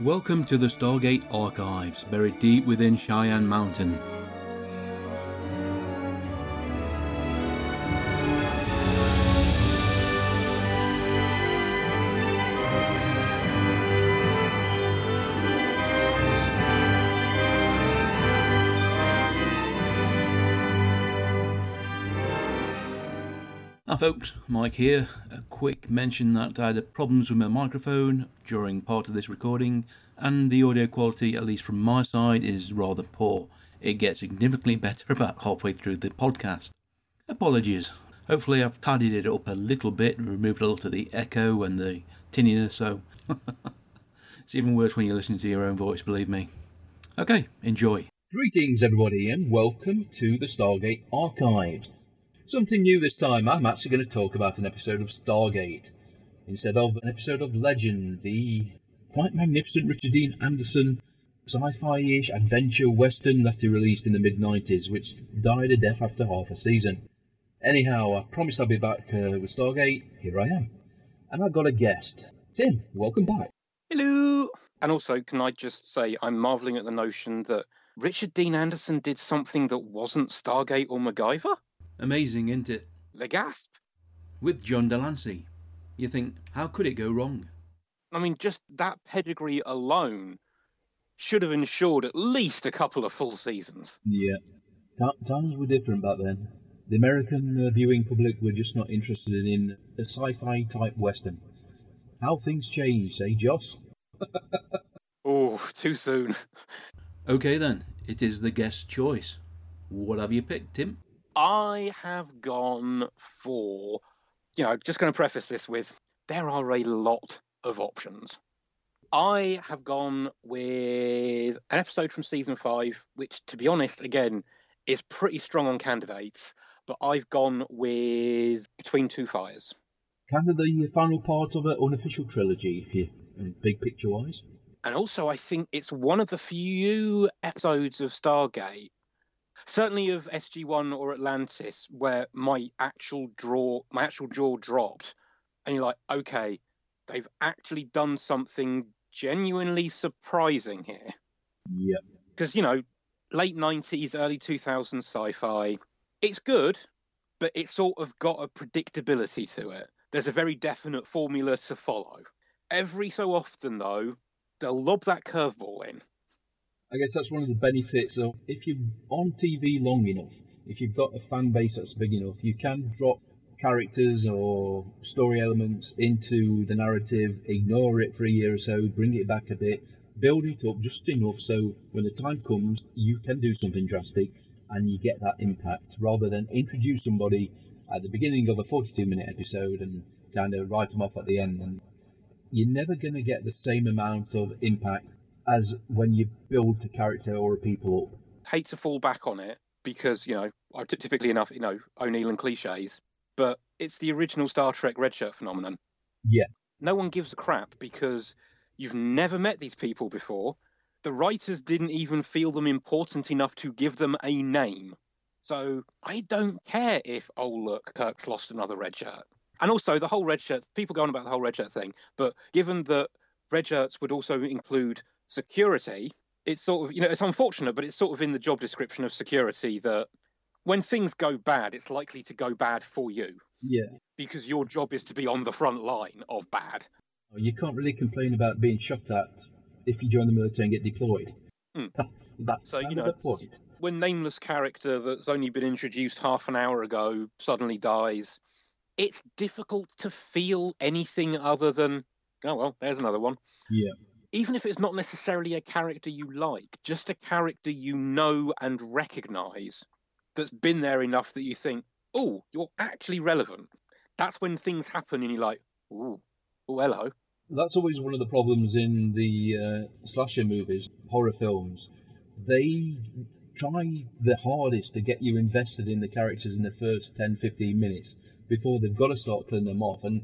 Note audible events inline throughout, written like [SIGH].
Welcome to the Stargate Archives, buried deep within Cheyenne Mountain. Hi folks, Mike here. Quick mention that I had problems with my microphone during part of this recording, and the audio quality, at least from my side, is rather poor. It gets significantly [LAUGHS] better about halfway through the podcast. Apologies. Hopefully, I've tidied it up a little bit and removed a lot of the echo and the tinniness, so [LAUGHS] it's even worse when you're listening to your own voice, believe me. Okay, enjoy. Greetings, everybody, and welcome to the Stargate Archives. Something new this time, I'm actually going to talk about an episode of Stargate instead of an episode of Legend, the quite magnificent Richard Dean Anderson sci fi ish adventure western that he released in the mid 90s, which died a death after half a season. Anyhow, I promised I'd be back uh, with Stargate. Here I am. And I've got a guest. Tim, welcome back. Hello. And also, can I just say, I'm marveling at the notion that Richard Dean Anderson did something that wasn't Stargate or MacGyver. Amazing, isn't it? The gasp. With John de Lancie. You think, how could it go wrong? I mean, just that pedigree alone should have ensured at least a couple of full seasons. Yeah. Times were different back then. The American uh, viewing public were just not interested in a sci fi type western. How things changed, eh, Joss? [LAUGHS] Oh, too soon. Okay then, it is the guest's choice. What have you picked, Tim? I have gone for, you know, just going to preface this with there are a lot of options. I have gone with an episode from season five, which, to be honest, again, is pretty strong on candidates, but I've gone with Between Two Fires. Kind of the final part of an unofficial trilogy, if you, um, big picture wise. And also, I think it's one of the few episodes of Stargate, certainly of SG1 or Atlantis, where my actual draw, my actual jaw dropped, and you're like, okay, they've actually done something genuinely surprising here. Yeah. Because you know, late '90s, early 2000s sci-fi, it's good, but it's sort of got a predictability to it. There's a very definite formula to follow. Every so often, though, they'll lob that curveball in. I guess that's one of the benefits of if you're on TV long enough, if you've got a fan base that's big enough, you can drop characters or story elements into the narrative, ignore it for a year or so, bring it back a bit, build it up just enough so when the time comes, you can do something drastic and you get that impact rather than introduce somebody at the beginning of a 42 minute episode and kind of write them off at the end. And you're never going to get the same amount of impact as when you build a character or a people up. Hate to fall back on it because you know, I typically enough, you know, O'Neill and cliches, but it's the original Star Trek red shirt phenomenon. Yeah. No one gives a crap because you've never met these people before. The writers didn't even feel them important enough to give them a name. So I don't care if, oh, look, Kirk's lost another red shirt. And also, the whole red shirt, people go on about the whole red shirt thing, but given that red shirts would also include security, it's sort of, you know, it's unfortunate, but it's sort of in the job description of security that when things go bad, it's likely to go bad for you Yeah. because your job is to be on the front line of bad. You can't really complain about being shot at if you join the military and get deployed. Hmm. [LAUGHS] That's, that's So, you know, point. when nameless character that's only been introduced half an hour ago suddenly dies, it's difficult to feel anything other than, oh well, there's another one. Yeah. Even if it's not necessarily a character you like, just a character you know and recognize that's been there enough that you think, oh, you're actually relevant. That's when things happen and you're like, oh, oh, hello. That's always one of the problems in the uh, slasher movies, horror films. They try the hardest to get you invested in the characters in the first 10, 15 minutes before they've got to start killing them off. And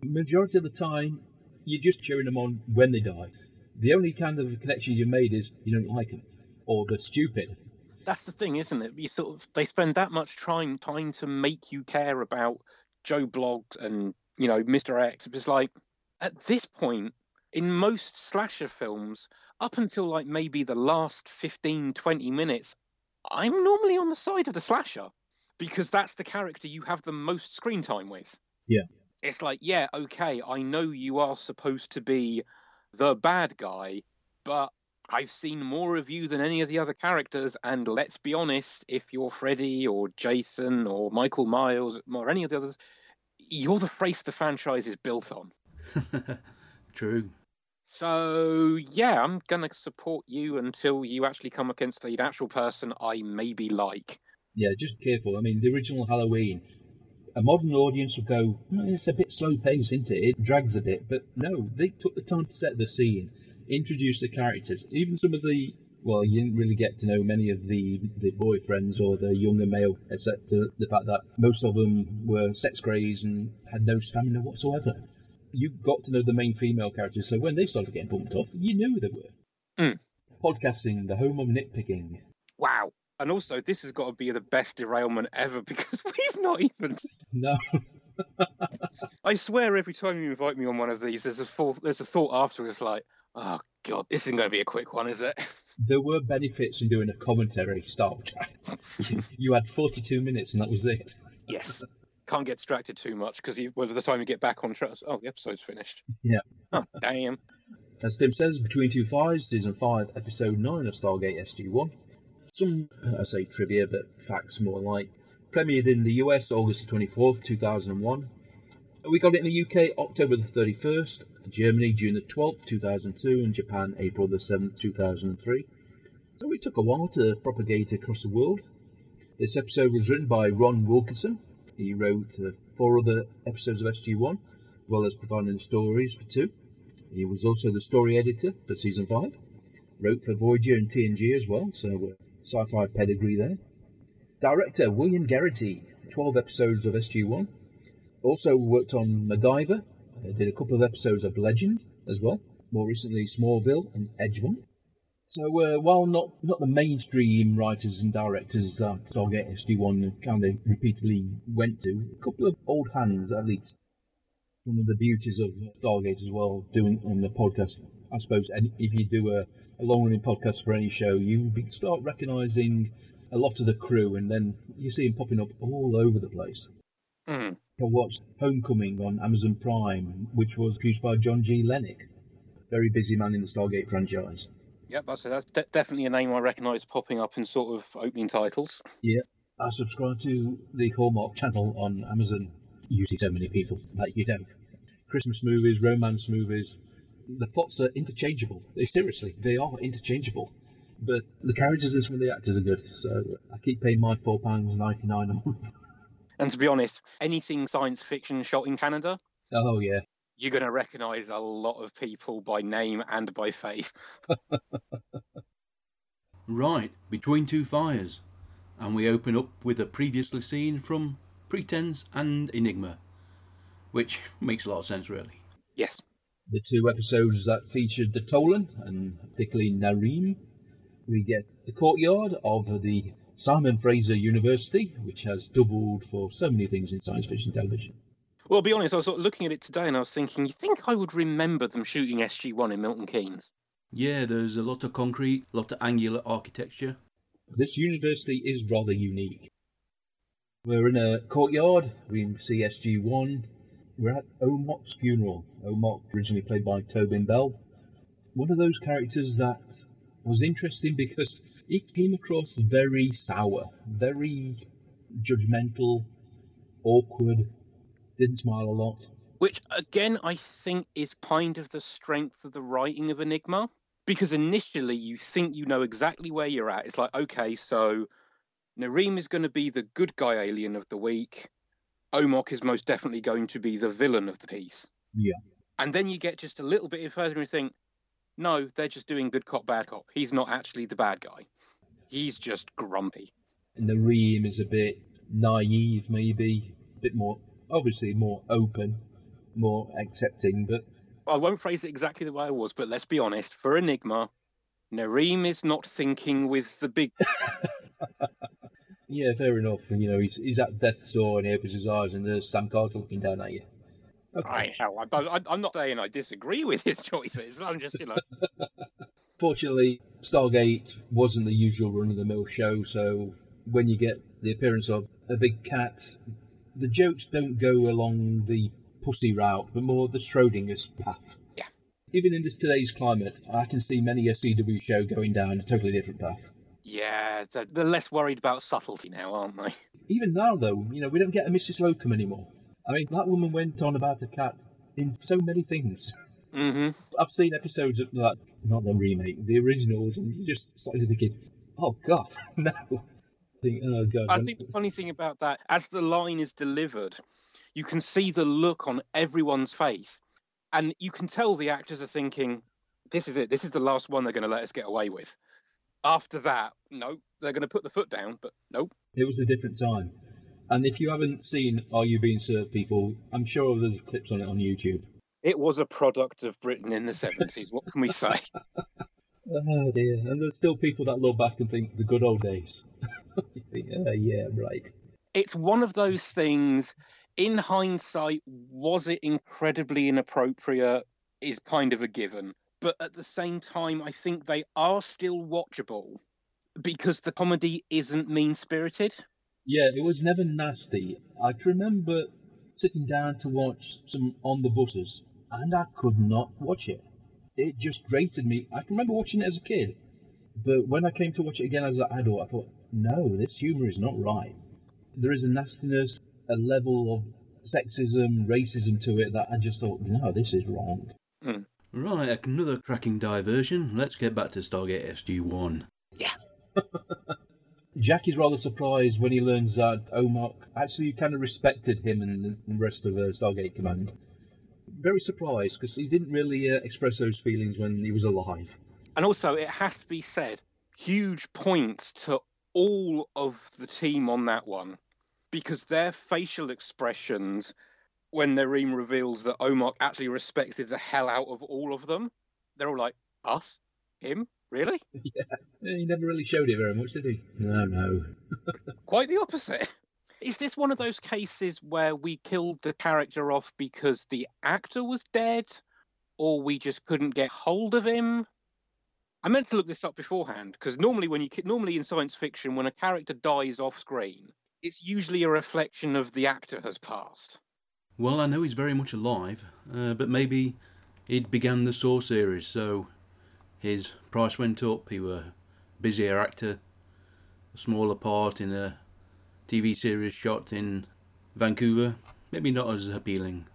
majority of the time, you're just cheering them on when they die. The only kind of connection you made is you don't like them or they're stupid. that's the thing, isn't it? You sort of they spend that much time trying to make you care about Joe Bloggs and you know Mr. X. It's like at this point, in most slasher films, up until like maybe the last 15, 20 minutes, I'm normally on the side of the slasher because that's the character you have the most screen time with. Yeah. It's like, yeah, okay, I know you are supposed to be the bad guy, but I've seen more of you than any of the other characters, and let's be honest, if you're Freddy or Jason or Michael Myers or any of the others, you're the face the franchise is built on. [LAUGHS] True. So yeah, I'm gonna support you until you actually come against an actual person I maybe like. Yeah, just careful. I mean, the original Halloween, a modern audience would go, "Oh, it's a bit slow paced, isn't it? It drags a bit. But no, they took the time to set the scene, introduce the characters. Even some of the, well, you didn't really get to know many of the, the boyfriends or the younger male, except the, the fact that most of them were sex crazed and had no stamina whatsoever. You got to know the main female characters, so when they started getting bumped off, you knew who they were. Mm. Podcasting, the home of nitpicking. Wow. And also, this has got to be the best derailment ever [LAUGHS] because we've not even. No. [LAUGHS] I swear, every time you invite me on one of these, there's a thought. There's a thought afterwards, like, oh god, this isn't going to be a quick one, is it? [LAUGHS] there were benefits in doing a commentary style track. you had 42 minutes and that was it. yes. Can't get distracted too much because by the time you get back on track, oh, the episode's finished. Yeah. Oh, damn. As Tim says, Between Two Fires, Season 5, Episode 9 of Stargate SG-1. Some, I say trivia, but facts more like. Premiered in the US August 24th, 2001. We got it in the UK October the 31st, Germany June the 12th, 2002, and Japan April the 7th, 2003. So it took a while to propagate across the world. This episode was written by Ron Wilkerson. He wrote uh, four other episodes of SG1, as well as providing stories for two. He was also the story editor for season five. Wrote for Voyager and TNG as well, so uh, sci-fi pedigree there. Director William Gereghty, 12 episodes of SG1. Also worked on MacGyver. Uh, did a couple of episodes of Legend as well. More recently, Smallville and Edgemont. So uh, while not not the mainstream writers and directors that Stargate SG1 kind of repeatedly went to, a couple of old hands at least. One of the beauties of Stargate as well, doing on the podcast, I suppose, if you do a, a long-running podcast for any show, you start recognising a lot of the crew, and then you see them popping up all over the place. Mm. I watched Homecoming on Amazon Prime, which was produced by John G. Lenic. Very busy man in the Stargate franchise. Yep, that's that's de- definitely a name I recognise popping up in sort of opening titles. Yeah, I subscribe to the Hallmark channel on Amazon. You see so many people that you don't. Christmas movies, romance movies. The plots are interchangeable. They seriously, they are interchangeable. But the characters and some of the actors are good, so I keep paying my four pounds ninety nine a month. And to be honest, anything science fiction shot in Canada, Oh yeah, you're going to recognise a lot of people by name and by face. [LAUGHS] Right, Between Two Fires. And we open up with a previously seen from Pretense and Enigma. Which makes a lot of sense, really. Yes. The two episodes that featured the Tollan and particularly Narim. We get the courtyard of the Simon Fraser University, which has doubled for so many things in science fiction television. Well, I'll be honest, I was sort of looking at it today and I was thinking, you think I would remember them shooting SG1 in Milton Keynes? Yeah, there's a lot of concrete, a lot of angular architecture. This university is rather unique. We're in a courtyard. We see SG1. We're at Omoc's funeral. Omoc, originally played by Tobin Bell. One of those characters that was interesting because he came across very sour, very judgmental, awkward, didn't smile a lot. Which, again, I think is kind of the strength of the writing of Enigma. Because initially you think you know exactly where you're at. It's like, okay, so Narim is going to be the good guy alien of the week. Omoc is most definitely going to be the villain of the piece. Yeah. And then you get just a little bit further and you think, no, they're just doing good cop, bad cop. He's not actually the bad guy. He's just grumpy. And Narim is a bit naive, maybe, a bit more, obviously more open, more accepting, but I won't phrase it exactly the way I was, but let's be honest. For Enigma, Narim is not thinking with the big. [LAUGHS] yeah, fair enough. And, you know, he's, he's at death's door and he opens his eyes and there's Sam Carter looking down at you. I hell, I, I'm not saying I disagree with his [LAUGHS] choices. I'm just, you know, [LAUGHS] Fortunately, Stargate wasn't the usual run of the mill show, so when you get the appearance of a big cat, the jokes don't go along the pussy route, but more the Schrodinger's path. Yeah. Even in this today's climate, I can see many a CW show going down a totally different path. Yeah, they're, they're less worried about subtlety now, aren't they? Even now, though, you know, we don't get a Mrs. Slocombe anymore. I mean, that woman went on about a cat in so many things. hmm I've seen episodes of that, not the remake, the originals, and you just started thinking, oh god, [LAUGHS] no. Think, oh god. I think the funny thing about that, as the line is delivered, you can see the look on everyone's face, and you can tell the actors are thinking, "This is it. This is the last one they're going to let us get away with." After that, no, they're going to put the foot down, but nope. It was a different time. And if you haven't seen Are You Being Served, people, I'm sure there's clips on it on YouTube. It was a product of Britain in the seventies. what can we say? [LAUGHS] [LAUGHS] Oh dear. And there's still people that look back and think the good old days. [LAUGHS] You "Oh, yeah, right. It's one of those things. In hindsight, was it incredibly inappropriate? Is kind of a given. But at the same time, I think they are still watchable because the comedy isn't mean spirited. Yeah, it was never nasty. I can remember sitting down to watch some on the buses, and I could not watch it. It just grated me. I can remember watching it as a kid, but when I came to watch it again as an adult, I thought, no, this humour is not right. There is a nastiness, a level of sexism, racism to it that I just thought, no, this is wrong. Hmm. Right, another cracking diversion. Let's get back to Stargate SG-1. Yeah. [LAUGHS] Jack is rather surprised when he learns that Omar actually kind of respected him and the rest of uh, Stargate Command. Very surprised because he didn't really uh, express those feelings when he was alive. And also, it has to be said, huge points to all of the team on that one because their facial expressions when Narim reveals that Omar actually respected the hell out of all of them, they're all like, us? Him? Really? [LAUGHS] Yeah, he never really showed it very much, did he? No, no. [LAUGHS] Quite the opposite. Is this one of those cases where we killed the character off because the actor was dead, or we just couldn't get hold of him? I meant to look this up beforehand because normally, when you normally in science fiction, when a character dies off screen, it's usually a reflection of the actor has passed. Well, I know he's very much alive, uh, but maybe he'd began the Saw series, so his price went up. He were a busier actor, a smaller part in a TV series shot in Vancouver. Maybe not as appealing.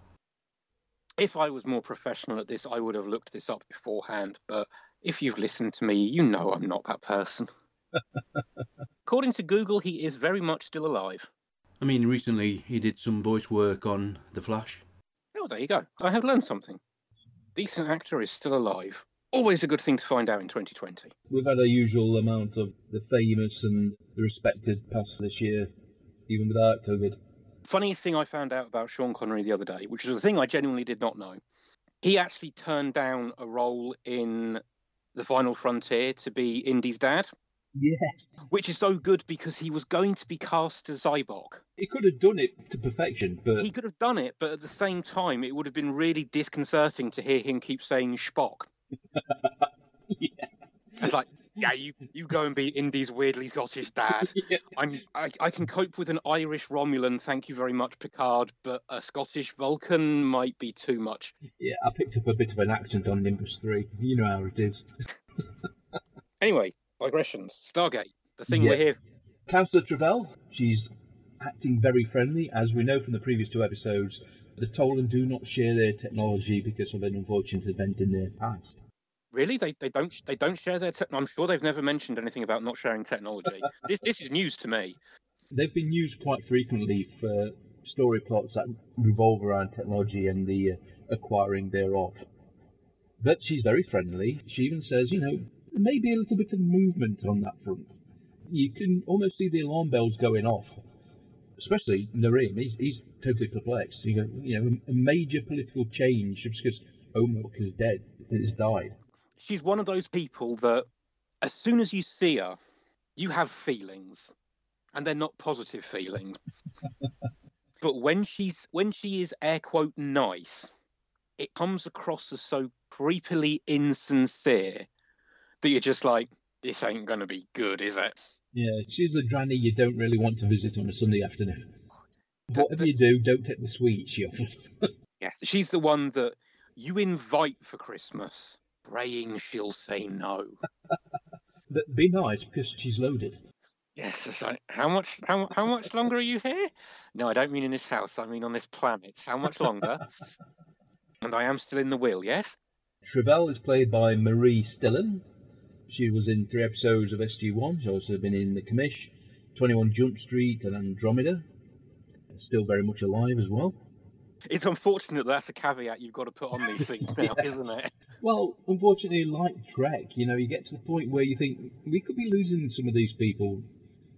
If I was more professional at this, I would have looked this up beforehand. But if you've listened to me, you know I'm not that person. [LAUGHS] According to Google, he is very much still alive. I mean, recently he did some voice work on The Flash. Oh, there you go. I have learned something. Decent actor is still alive. Always a good thing to find out in 2020. We've had a usual amount of the famous and the respected past this year, even without COVID. Funniest thing I found out about Sean Connery the other day, which is a thing I genuinely did not know. He actually turned down a role in The Final Frontier to be Indy's dad, Yes. which is so good because he was going to be cast as Sybok. He could have done it to perfection, but He could have done it, but at the same time, it would have been really disconcerting to hear him keep saying Spock. [LAUGHS] yeah. It's like, yeah, you, you go and be Indy's weirdly Scottish dad. [LAUGHS] Yeah. I'm I, I can cope with an Irish Romulan, thank you very much, Picard, but a Scottish Vulcan might be too much. yeah, I picked up a bit of an accent on Nimbus 3. You know how it is. [LAUGHS] Anyway, digressions. Stargate, the thing we're Yeah. here. Councillor Travell, she's acting very friendly. As we know from the previous two episodes, the Tollan do not share their technology because of an unfortunate event in their past. Really, they they don't they don't share their. Te- I'm sure they've never mentioned anything about not sharing technology. [LAUGHS] this this is news to me. They've been used quite frequently for story plots that revolve around technology and the uh, acquiring thereof. But she's very friendly. She even says, you know, maybe a little bit of movement on that front. You can almost see the alarm bells going off. Especially Narim, he's, he's totally perplexed. You go, you know, a major political change because Omoc is dead, has died. She's one of those people that, as soon as you see her, you have feelings, and they're not positive feelings. [LAUGHS] But when she's when she is air quote nice, it comes across as so creepily insincere that you're just like, this ain't gonna be good, is it? Yeah, she's the granny you don't really want to visit on a Sunday afternoon. Whatever you do, don't take the sweet, she offers. [LAUGHS] Yes, she's the one that you invite for Christmas, praying she'll say no. [LAUGHS] but be nice because she's loaded. Yes, it's like how much how how much longer are you here? No, I don't mean in this house. I mean on this planet. How much longer? [LAUGHS] and I am still in the wheel. Yes. Travell is played by Marie Stillin. She was in three episodes of SG1. She's also been in The Commish, 21 Jump Street, and Andromeda. Still very much alive as well. It's unfortunate that that's a caveat you've got to put on these things now, [LAUGHS] Yes. isn't it? Well, unfortunately, like Trek, you know, you get to the point where you think we could be losing some of these people.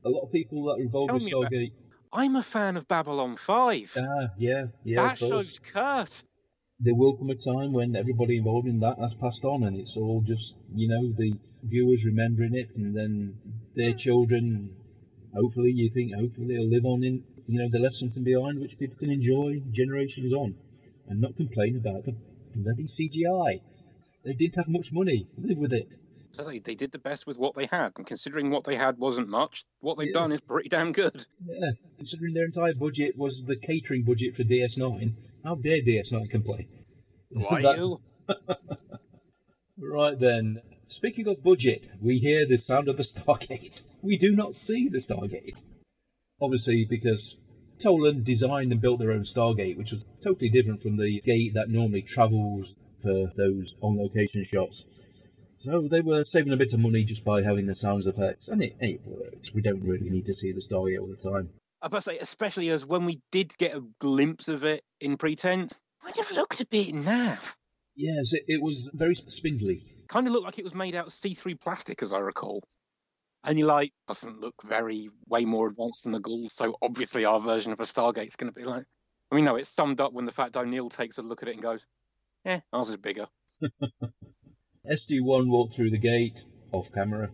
A lot of people that are involved Tell with me about- I'm a fan of Babylon Five. Ah, yeah, yeah. that shows Kurt. There will come a time when everybody involved in that has passed on, and it's all just, you know, the viewers remembering it, and then their hmm. children. Hopefully, you think hopefully they'll live on in, you know, they left something behind which people can enjoy generations on, and not complain about the bloody CGI. They didn't have much money. Live with it. They, they did the best with what they had, and considering what they had wasn't much, what they've Yeah. done is pretty damn good. Yeah, considering their entire budget was the catering budget for DS9, how dare DS9 complain? Why That- [LAUGHS] you? [LAUGHS] Right then, speaking of budget, we hear the sound of the Stargate. We do not see the Stargate. Obviously, because Tollan designed and built their own Stargate, which was totally different from the gate that normally travels for those on location shots. So they were saving a bit of money just by having the sounds effects, and it, it works. We don't really need to see the Stargate all the time. I must say, especially as when we did get a glimpse of it in pretense, it just looked a bit naff. Yes, it, it was very spindly. Kind of looked like it was made out of C3 plastic, as I recall. And you're like, doesn't look very way more advanced than the Goa'uld, so obviously our version of a Stargate's going to be like. I mean, no, it's summed up when the fact O'Neill takes a look at it and goes, "Eh, ours is bigger." [LAUGHS] SG1 walked through the gate, off camera.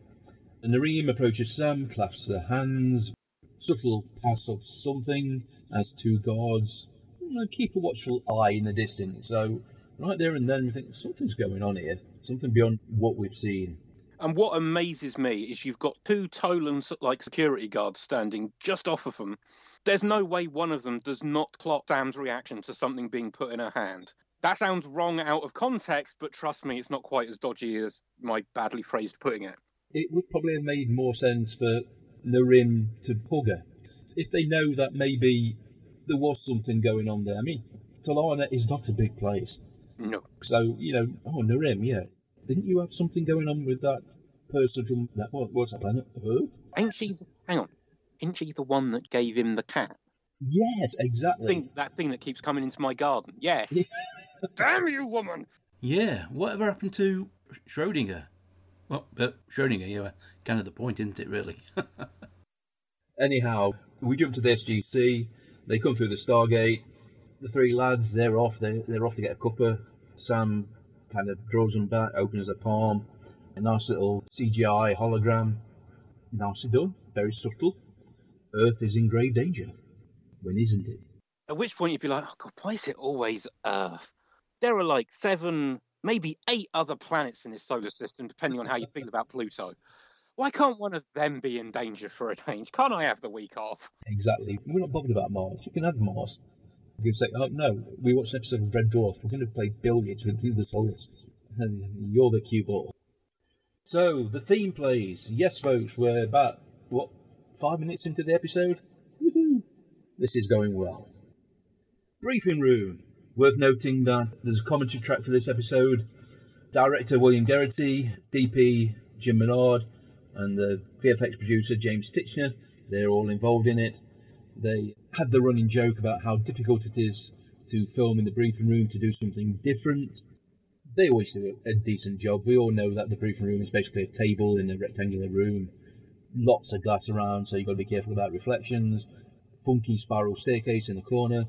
And Narim approaches Sam, claps their hands. Subtle pass of something as two guards mm, keep a watchful eye in the distance. So, right there and then, we think something's going on here. Something beyond what we've seen. And what amazes me is you've got two Tollan like security guards standing just off of them. There's no way one of them does not clock Sam's reaction to something being put in her hand. That sounds wrong out of context, but trust me, it's not quite as dodgy as my badly phrased putting it. It would probably have made more sense for Narim to hug her. If they know that maybe there was something going on there. I mean, Tollana is not a big place. No. So, you know, oh, Narim, yeah. Didn't you have something going on with that person from that? What, what's that planet? Earth? Ain't she? Hang on. Ain't she the one that gave him the cat? Yes, exactly. Thing, that thing that keeps coming into my garden. Yes. [LAUGHS] Damn you, woman! Yeah, whatever happened to Schrodinger? Well, but Schrodinger, you yeah, kind of the point, isn't it, really? [LAUGHS] Anyhow, we jump to the SGC. They come through the Stargate. The three lads, they're off. They're, they're off to get a cuppa. Sam kind of draws them back, opens a palm. A nice little CGI hologram. Nicely done. Very subtle. Earth is in grave danger. When isn't it? At which point you'd be like, oh god, why is it always Earth? There are like seven, maybe eight other planets in this solar system, depending on how you feel about Pluto. Why can't one of them be in danger for a change? Can't I have the week off? Exactly. We're not bothered about Mars. You can have Mars. You can say, oh no, we watched an episode of Red Dwarf. We're going to play billiards with the solar system. And [LAUGHS] you're the cue ball. So, the theme plays. Yes, folks, we're about, what, five minutes into the episode? Woohoo! This is going well. Briefing room. Worth noting that there's a commentary track for this episode. Director William Gereghty, DP Jim Menard, and the VFX producer James Tichenor. They're all involved in it. They had the running joke about how difficult it is to film in the briefing room to do something different. They always do a, a decent job. We all know that the briefing room is basically a table in a rectangular room, lots of glass around, so you've got to be careful about reflections. Funky spiral staircase in the corner.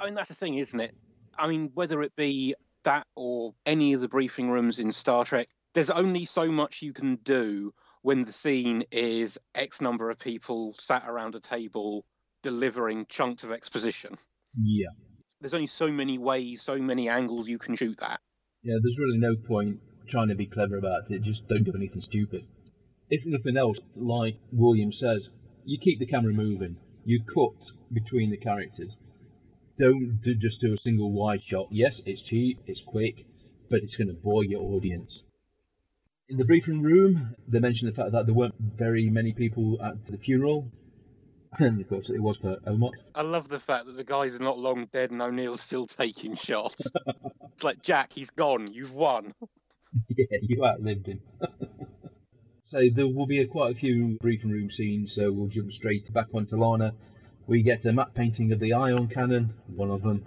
I mean, that's the thing, isn't it? I mean, whether it be that or any of the briefing rooms in Star Trek, there's only so much you can do when the scene is X number of people sat around a table delivering chunks of exposition. Yeah. There's only so many ways, so many angles you can shoot that. Yeah, there's really no point trying to be clever about it. Just don't do anything stupid. If nothing else, like William says, you keep the camera moving. You cut between the characters. Don't do, just do a single wide shot. Yes, it's cheap, it's quick, but it's going to bore your audience. In the briefing room, they mentioned the fact that there weren't very many people at the funeral. [LAUGHS] And of course, it was for Omar. I love the fact that the guys are not long dead and O'Neill's still [LAUGHS] taking shots. it's like, Jack, he's gone. You've won. [LAUGHS] yeah, you outlived him. so there will be a, quite a few briefing room scenes, so we'll jump straight back onto Lana. We get a map painting of the ion cannon, one of them.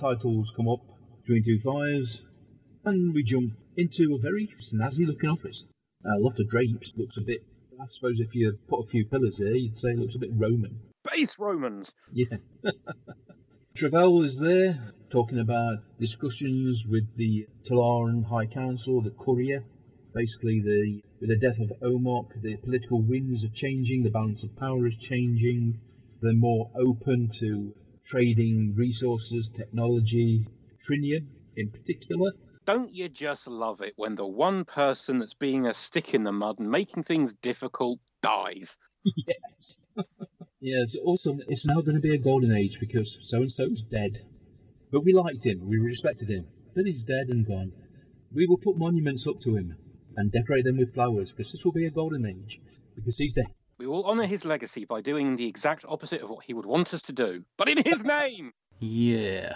Titles come up, between two fires, and we jump into a very snazzy looking office. a lot of drapes, looks a bit, I suppose if you put a few pillars here, you'd say it looks a bit Roman. Base Romans. Yeah. [LAUGHS] Travell is there talking about discussions with the Tollan High Council, the Curia. Basically, the with the death of Omoc, the political winds are changing, the balance of power is changing. They're more open to trading resources, technology, trinium in particular. Don't you just love it when the one person that's being a stick in the mud and making things difficult dies? yes. [LAUGHS] it's also it's now going to be a golden age because so and so's dead. But we liked him, we respected him. But he's dead and gone. We will put monuments up to him and decorate them with flowers because this will be a golden age because he's dead. We will honour his legacy by doing the exact opposite of what he would want us to do, but in his [LAUGHS] name! Yeah.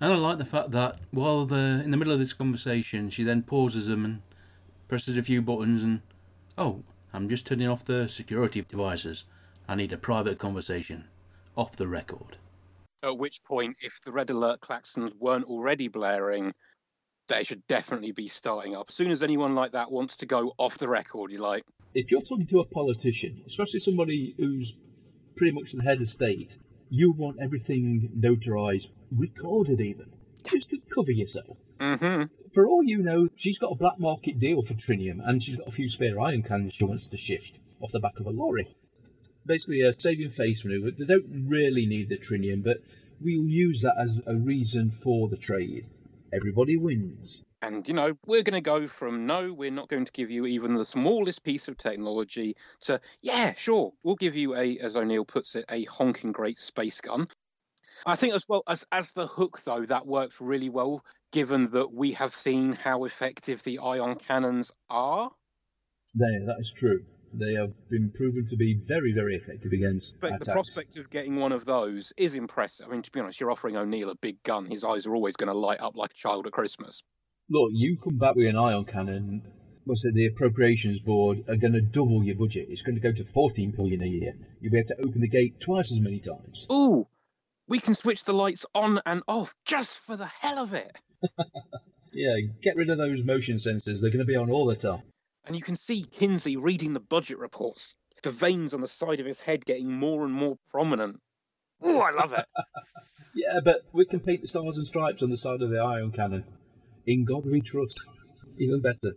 And I like the fact that while the in the middle of this conversation, she then pauses them and presses a few buttons and, oh, I'm just turning off the security devices. I need a private conversation. Off the record. At which point, if the red alert klaxons weren't already blaring, they should definitely be starting up. As soon as anyone like that wants to go off the record, you're like, if you're talking to a politician, especially somebody who's pretty much the head of state, you want everything notarized, recorded even, just to cover yourself. mm-hmm. For all you know, she's got a black market deal for trinium, and she's got a few spare iron cans she wants to shift off the back of a lorry. Basically, a saving face maneuver. They don't really need the trinium, but we'll use that as a reason for the trade. Everybody wins. And, you know, we're going to go from no, we're not going to give you even the smallest piece of technology to, yeah, sure, we'll give you a, as O'Neill puts it, a honking great space gun. I think as well as as the hook though that works really well given that we have seen how effective the ion cannons are. There, that is true. They have been proven to be very, very effective against But attacks. the prospect of getting one of those is impressive. I mean, to be honest, you're offering O'Neill a big gun. His eyes are always going to light up like a child at Christmas. Look, you come back with an ion cannon. What's it? The appropriations board are going to double your budget. It's going to go to 14 billion a year. You'll be able to open the gate twice as many times. Ooh, we can switch the lights on and off just for the hell of it. [LAUGHS] Yeah, get rid of those motion sensors. They're going to be on all the time. And you can see Kinsey reading the budget reports, the veins on the side of his head getting more and more prominent. Ooh, I love it. [LAUGHS] Yeah, but we can paint the stars and stripes on the side of the ion cannon. In God we trust. Even better.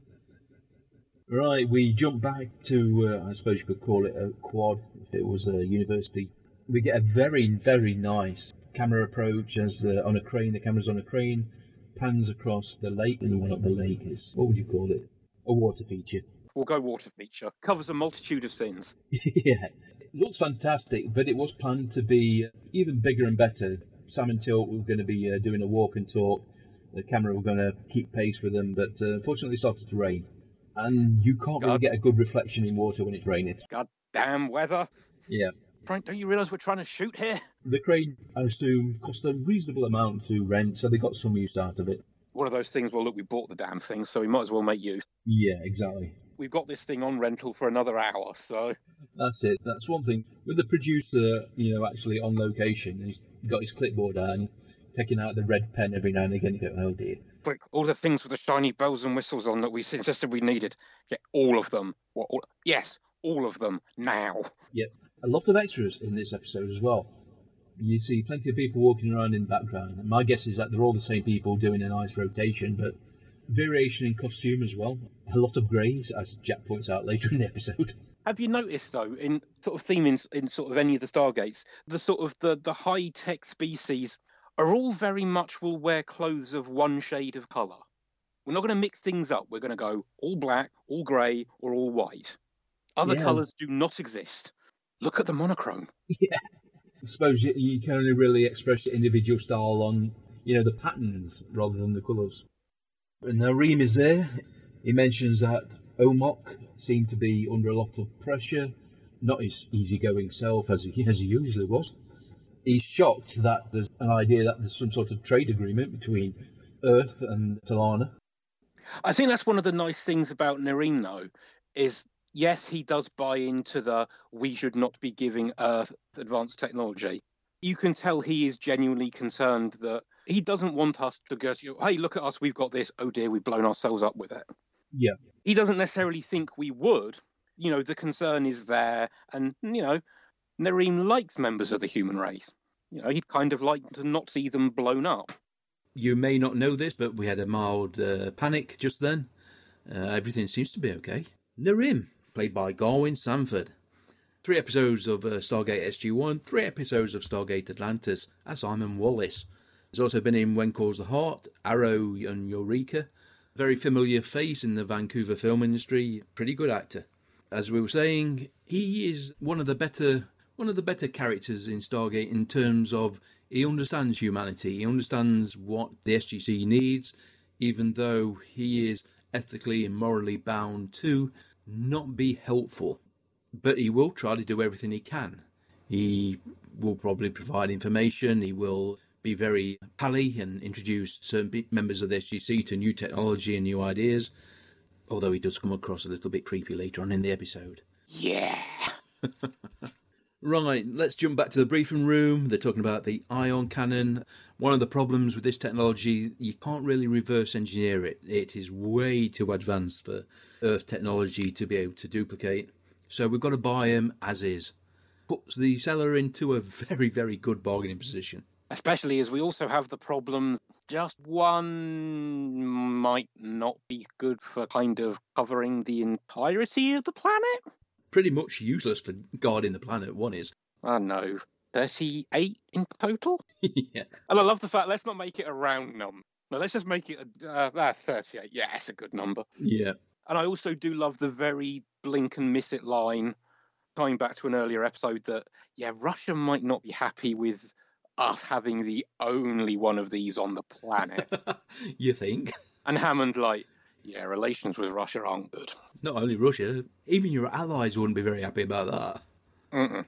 Right, we jump back to, uh, I suppose you could call it a quad if it was a university. We get a very, very nice camera approach as uh, on a crane, the camera's on a crane, pans across the lake, and the one up the lake is, what would you call it? A water feature. we'll go water feature. Covers a multitude of sins. [LAUGHS] yeah, it looks fantastic, but it was planned to be even bigger and better. Sam and Tilt were going to be uh, doing a walk and talk. The camera were going to keep pace with them, but uh, unfortunately, it started to rain, and you can't really get a good reflection in water when it's raining. God damn weather. Yeah, Frank, don't you realise we're trying to shoot here? the crane, I assume, cost a reasonable amount to rent, so they got some use out of it. One of those things, well, look, we bought the damn thing, so we might as well make use. Yeah, exactly. We've got this thing on rental for another hour, so. That's it. That's one thing. With the producer, you know, actually on location, he's got his clipboard out and taking out the red pen every now and again. You go, oh dear. Quick, all the things with the shiny bells and whistles on that we insisted we needed. Get all of them. What, all, yes, all of them now. Yep. A lot of extras in this episode as well. You see plenty of people walking around in the background. And my guess is that they're all the same people doing a nice rotation, but variation in costume as well. A lot of greys, as Jack points out later in the episode. [LAUGHS] Have you noticed though, in sort of theme in, in sort of any of the Stargates, the sort of the, the high tech species are all very much will wear clothes of one shade of colour. We're not going to mix things up. We're going to go all black, all grey, or all white. Other Yeah. colours do not exist. Look at the monochrome. Yeah. I suppose you, you can only really express your individual style on, you know, the patterns rather than the colours. And Narim is there. He mentions that Omoc seemed to be under a lot of pressure, not his easygoing self as he, as he usually was. He's shocked that there's an idea that there's some sort of trade agreement between Earth and Tollana. I think that's one of the nice things about Narim, though, is yes, he does buy into the we should not be giving Earth advanced technology. You can tell he is genuinely concerned that he doesn't want us to go, hey, look at us, we've got this. Oh dear, we've blown ourselves up with it. Yeah. He doesn't necessarily think we would. You know, the concern is there. And, you know, Narim likes members of the human race. You know, he'd kind of like to not see them blown up. You may not know this, but we had a mild uh, panic just then. Uh, everything seems to be okay. Narim, played by Garwin Sanford. Three episodes of uh, Stargate SG-1, three episodes of Stargate Atlantis as Simon Wallace. He's also been in When Calls the Heart, Arrow and Eureka. Very familiar face in the Vancouver film industry. Pretty good actor. As we were saying, he is one of the better one of the better characters in Stargate in terms of he understands humanity. He understands what the SGC needs, even though he is ethically and morally bound to not be helpful. But he will try to do everything he can. He will probably provide information. He will be very pally and introduce certain members of the SGC to new technology and new ideas. Although he does come across a little bit creepy later on in the episode. Yeah. [LAUGHS] Right, let's jump back to the briefing room. They're talking about the ion cannon. One of the problems with this technology, you can't really reverse engineer it. It is way too advanced for Earth technology to be able to duplicate. So we've got to buy them as is. Puts the seller into a [LAUGHS] very, very good bargaining position. Especially as we also have the problem just one might not be good for kind of covering the entirety of the planet. Pretty much useless for guarding the planet, one is. [LAUGHS] I know. 38 in total? yeah. And I love the fact, let's not make it a round number. No, let's just make it a, uh, that's 38. Yeah, it's a good number. Yeah. And I also do love the very blink and miss it line, tying back to an earlier episode that, yeah, Russia might not be happy with us having the only one of these on the planet. [LAUGHS] you think? and Hammond, like, yeah, relations with Russia aren't good. Not only Russia, even your allies wouldn't be very happy about that.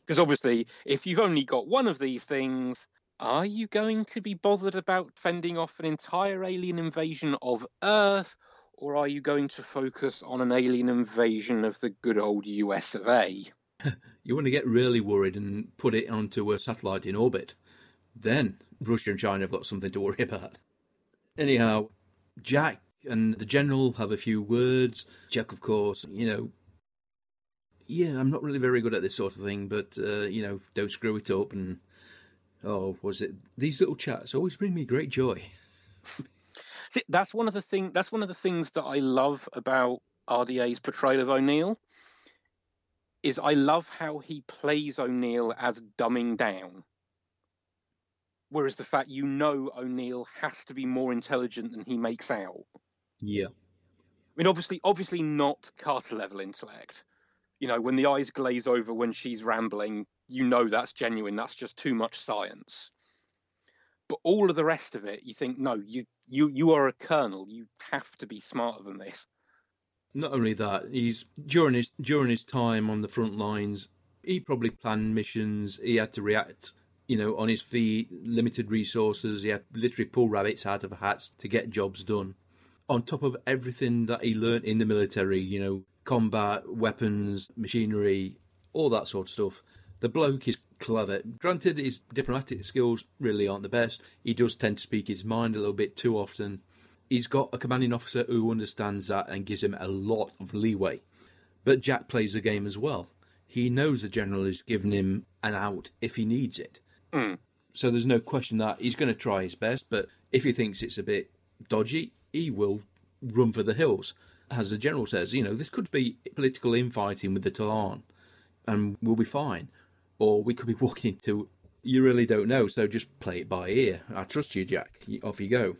Because obviously, if you've only got one of these things, are you going to be bothered about fending off an entire alien invasion of Earth, or are you going to focus on an alien invasion of the good old US of A? [LAUGHS] You want to get really worried and put it onto a satellite in orbit. Then Russia and China have got something to worry [LAUGHS] about. Anyhow, Jack and the general have a few words. Jack, of course, you know, yeah, I'm not really very good at this sort of thing, but, uh, you know, don't screw it up. And, oh, was it? These little chats always bring me great joy. [LAUGHS] See, that's one of the thing. That's one of the things that I love about RDA's portrayal of O'Neill. Is I love how he plays O'Neill as dumbing down. Whereas the fact you know O'Neill has to be more intelligent than he makes out. Yeah. I mean, obviously, obviously not Carter level intellect. You know, when the eyes glaze over when she's rambling, you know that's genuine. That's just too much science. But all of the rest of it, you think, no, you you you are a colonel. You have to be smarter than this. Not only that, he's during his during his time on the front lines, he probably planned missions. He had to react, you know, on his feet, limited resources. He had literally pull rabbits out of hats to get jobs done. On top of everything that he learnt in the military, you know, combat, weapons, machinery, all that sort of stuff. The bloke is clever. Granted, his diplomatic skills really aren't the best. He does tend to speak his mind a little bit too often. He's got a commanding officer who understands that and gives him a lot of leeway. But Jack plays the game as well. He knows the general is giving him an out if he needs it. Mm. So there's no question that he's going to try his best, but if he thinks it's a bit dodgy, he will run for the hills. As the general says, you know, this could be political infighting with the Tollan, and we'll be fine. Or we could be [LAUGHS] walking into, you really don't know, so just play it by ear. I trust you, Jack. Off you go.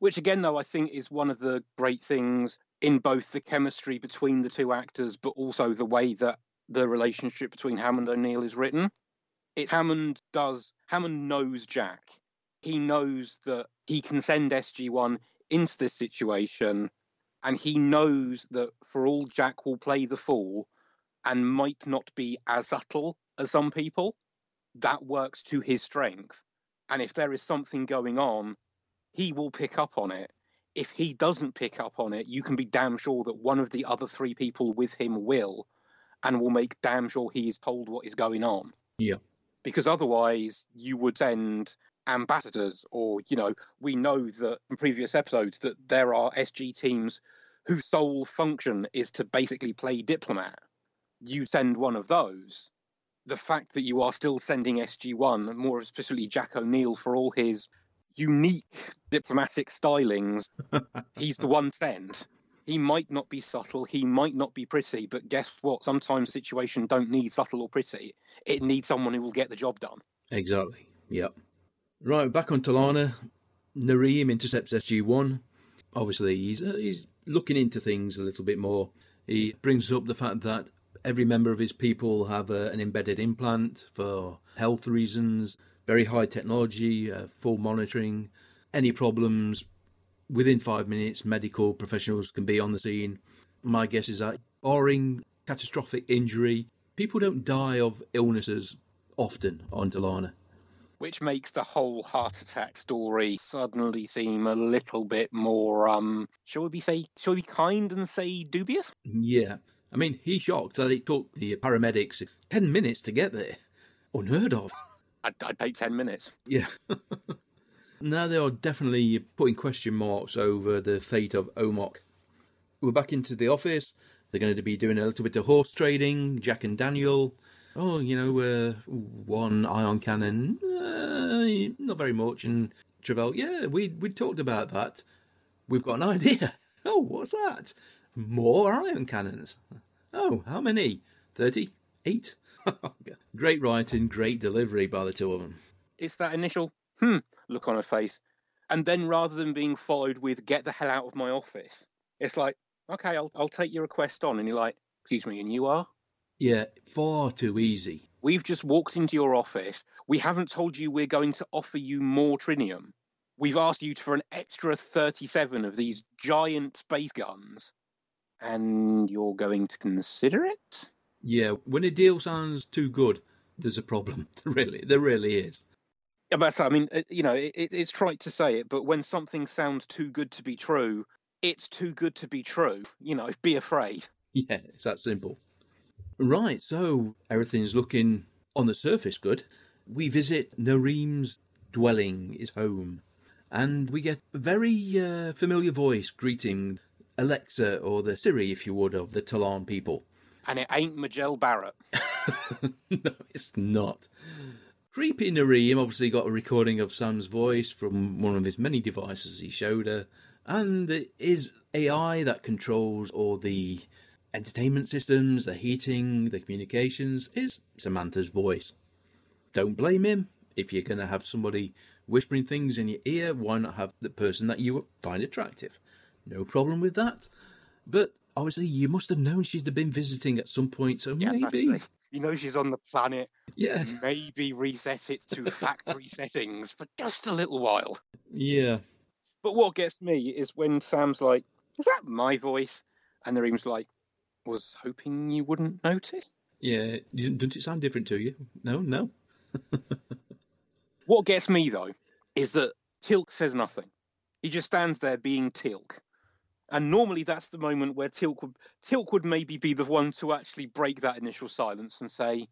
Which, again, though, I think is one of the great things in both the chemistry between the two actors, but also the way that the relationship between Hammond and O'Neill is written. It's Hammond does, Hammond knows Jack. He knows that he can send SG1 into this situation, and he knows that for all Jack will play the fool and might not be as subtle as some people, that works to his strength. And if there is something going on, he will pick up on it. If he doesn't pick up on it, you can be damn sure that one of the other three people with him will, and will make damn sure he is told what is going on. Yeah. Because otherwise, you would send ambassadors, or, you know, we know that in previous episodes that there are SG teams whose sole function is to basically play diplomat. You send one of those. The fact that you are still sending SG1, more especially Jack O'Neill, for all his unique diplomatic stylings, [LAUGHS] he's the one send. He might not be subtle, he might not be pretty, but guess what? Sometimes situations don't need subtle or pretty. It needs someone who will get the job done. Exactly. Yep. Right, back on Tollana. Narim intercepts SG1. Obviously, he's uh, he's looking into things a little bit more. He brings up the fact that every member of his people have uh, an embedded implant for health reasons, very high technology, uh, full monitoring. Any problems, within five minutes, medical professionals can be on the scene. My guess is that, barring catastrophic injury, people don't die of illnesses often on Tollana. Which makes the whole heart attack story suddenly seem a little bit more, um, shall we be say, shall we be kind and say dubious? Yeah. I mean, he's shocked that it took the paramedics 10 minutes to get there. Unheard of. I'd, I'd take 10 minutes. Yeah. [LAUGHS] now they are definitely putting question marks over the fate of Omoc. We're back into the office. They're going to be doing a little bit of horse trading, Jack and Daniel. Oh, you know, uh, one ion cannon, not very much. And Travell, yeah, we we talked about that. We've got an idea. [LAUGHS] Oh, what's that? More ion cannons. Oh, how many? Thirty? Eight? [LAUGHS] great writing, great delivery by the two of them. It's that initial hmm look on her face. And then rather than being followed with get the hell out of my office, it's like, okay, I'll, I'll take your request on. And you're like, excuse me, and you are? Yeah, far too easy. We've just walked into your office. We haven't told you we're going to offer you more trinium. We've asked you for an extra 37 of these giant space guns. And you're going to consider it? Yeah, when a deal sounds too good, there's a problem. [LAUGHS] really, there really is. Yeah, but I mean, uh, you know, it, it's trite to say it, but when something sounds too good to be true, it's too good to be true. You know, [LAUGHS] be afraid. Yeah, it's that simple. Right, so everything's looking on the surface good. We visit Narim's dwelling, his home, and we get a very uh, familiar voice greeting Alexa, or the Siri, if you would, of the Tollan people. And it ain't Majel Barrett. [LAUGHS] no, it's not. Creepy Narim obviously got a recording of Sam's voice from one of his many devices he showed her, and it is AI that controls all the entertainment systems, the heating, the communications, is Samantha's voice. Don't blame him. If you're going to have somebody whispering things in your ear, why not have the person that you find attractive? No problem with that. But obviously, you must have known she'd have been visiting at some point, so yeah, maybe. You know she's on the planet. Yeah. Maybe reset it to factory [LAUGHS] settings for just a little while. Yeah. But what gets me is when Sam's like, "Is that my voice?" and Narim's like, "Was hoping you wouldn't notice." Yeah. Doesn't it sound different to you? No, no. [LAUGHS] what gets me though is that Teal'c says nothing. He just stands there being Teal'c. And normally that's the moment where Teal'c would, Teal'c would maybe be the one to actually break that initial silence and say,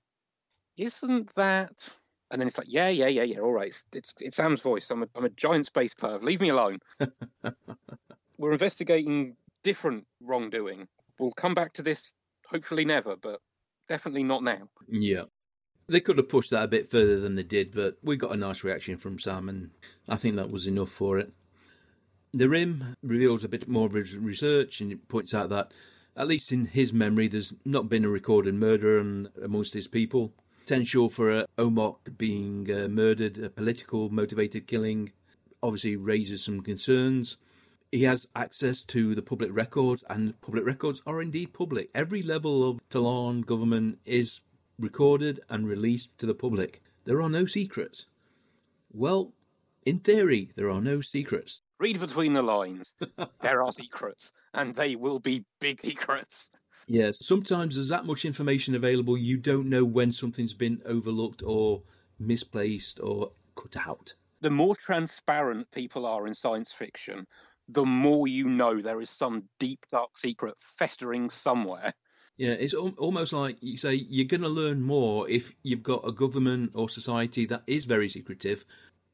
Isn't that. And then it's like, Yeah, yeah, yeah, yeah, all right. It's, it's, it's Sam's voice. I'm a, I'm a giant space perv. Leave me alone. [LAUGHS] We're investigating different wrongdoing. We'll come back to this hopefully never, but definitely not now. Yeah. They could have pushed that a bit further than they did, but we got a nice reaction from Sam, and I think that was enough for it. Narim reveals a bit more of his research and points out that, at least in his memory, there's not been a recorded murder amongst his people. Potential for uh, Omoc being uh, murdered, a political motivated killing, obviously raises some concerns. He has access to the public records, and public records are indeed public. Every level of Tollan government is recorded and released to the public. There are no secrets. Well, in theory, there are no secrets. Read between the lines. [LAUGHS] there are secrets, and they will be big secrets. Yes, sometimes there's that much information available, you don't know when something's been overlooked or misplaced or cut out. The more transparent people are in science fiction, the more you know there is some deep, dark secret festering somewhere. Yeah, it's al- almost like you say you're going to learn more if you've got a government or society that is very secretive,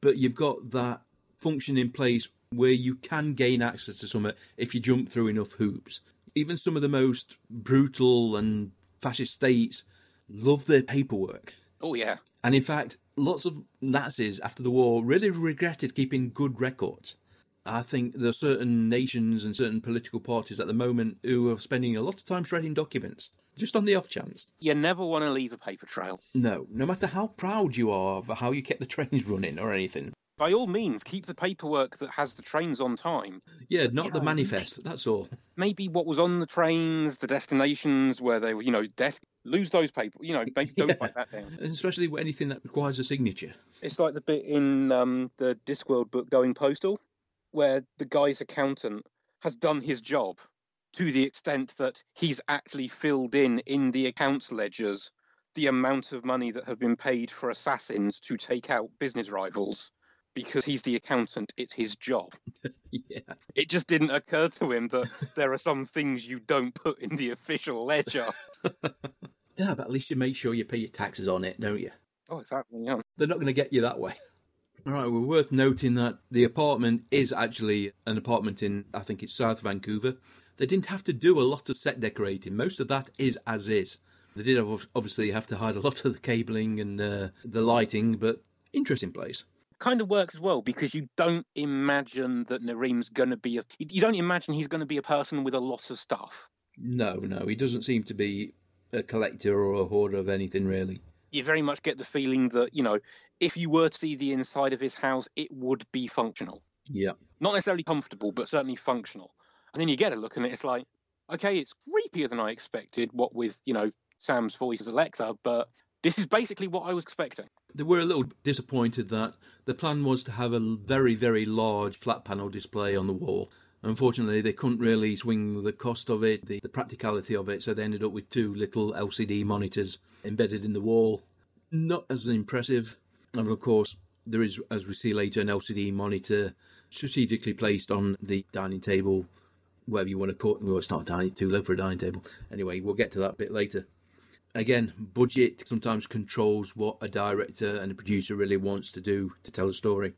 but you've got that function in place where you can gain access to something if you jump through enough hoops. Even some of the most brutal and fascist states love their paperwork. Oh, yeah. And in fact, lots of Nazis after the war really regretted keeping good records. I think there are certain nations and certain political parties at the moment who are spending a lot of time shredding documents, just on the off chance. You never want to leave a paper trail. No, no matter how proud you are of how you kept the trains running or anything. By all means, keep the paperwork that has the trains on time. Yeah, not the manifest, that's all. Maybe what was on the trains, the destinations where they were, you know, death. Lose those papers, you know, [LAUGHS] maybe don't Yeah. write that down. Especially anything that requires a signature. It's like the bit in um, the Discworld book Going Postal, where the guy's accountant has done his job to the extent that he's actually filled in in the accounts ledgers the amount of money that have been paid for assassins to take out business rivals because he's the accountant it's his job [LAUGHS] Yeah. it just didn't occur to him that there are some things you don't put in the official ledger [LAUGHS] Yeah, but at least you make sure you pay your taxes on it, don't you? oh exactly yeah They're not going to get you that way. All right, well, worth noting that the apartment is actually an apartment in, I think it's South Vancouver. They didn't have to do a lot of set decorating. Most of that is as is. They did have- obviously have to hide a lot of the cabling and uh, the lighting, but interesting place. kind of works as well because you don't imagine that Narim's going to be a you don't imagine he's going to be a person with a lot of stuff. No, no, he doesn't seem to be a collector or a hoarder of anything really. You very much get the feeling that, you know, if you were to see the inside of his house, it would be functional. Yeah. Not necessarily comfortable, but certainly functional. And then you get a look and it's like, okay, it's creepier than I expected, what with, you know, Sam's voice as Alexa, but this is basically what I was expecting. They were a little disappointed that the plan was to have a very, very large flat panel display on the wall. Unfortunately, they couldn't really swing the cost of it, the, the practicality of it, so they ended up with two little LCD monitors embedded in the wall. Not as impressive. And of course, there is, as we see later, an LCD monitor strategically placed on the dining table, wherever you want to call it. Well, it's not a dining, too low for a dining table. Anyway, we'll get to that a bit later again, budget sometimes controls what a director and a producer really wants to do to tell a story.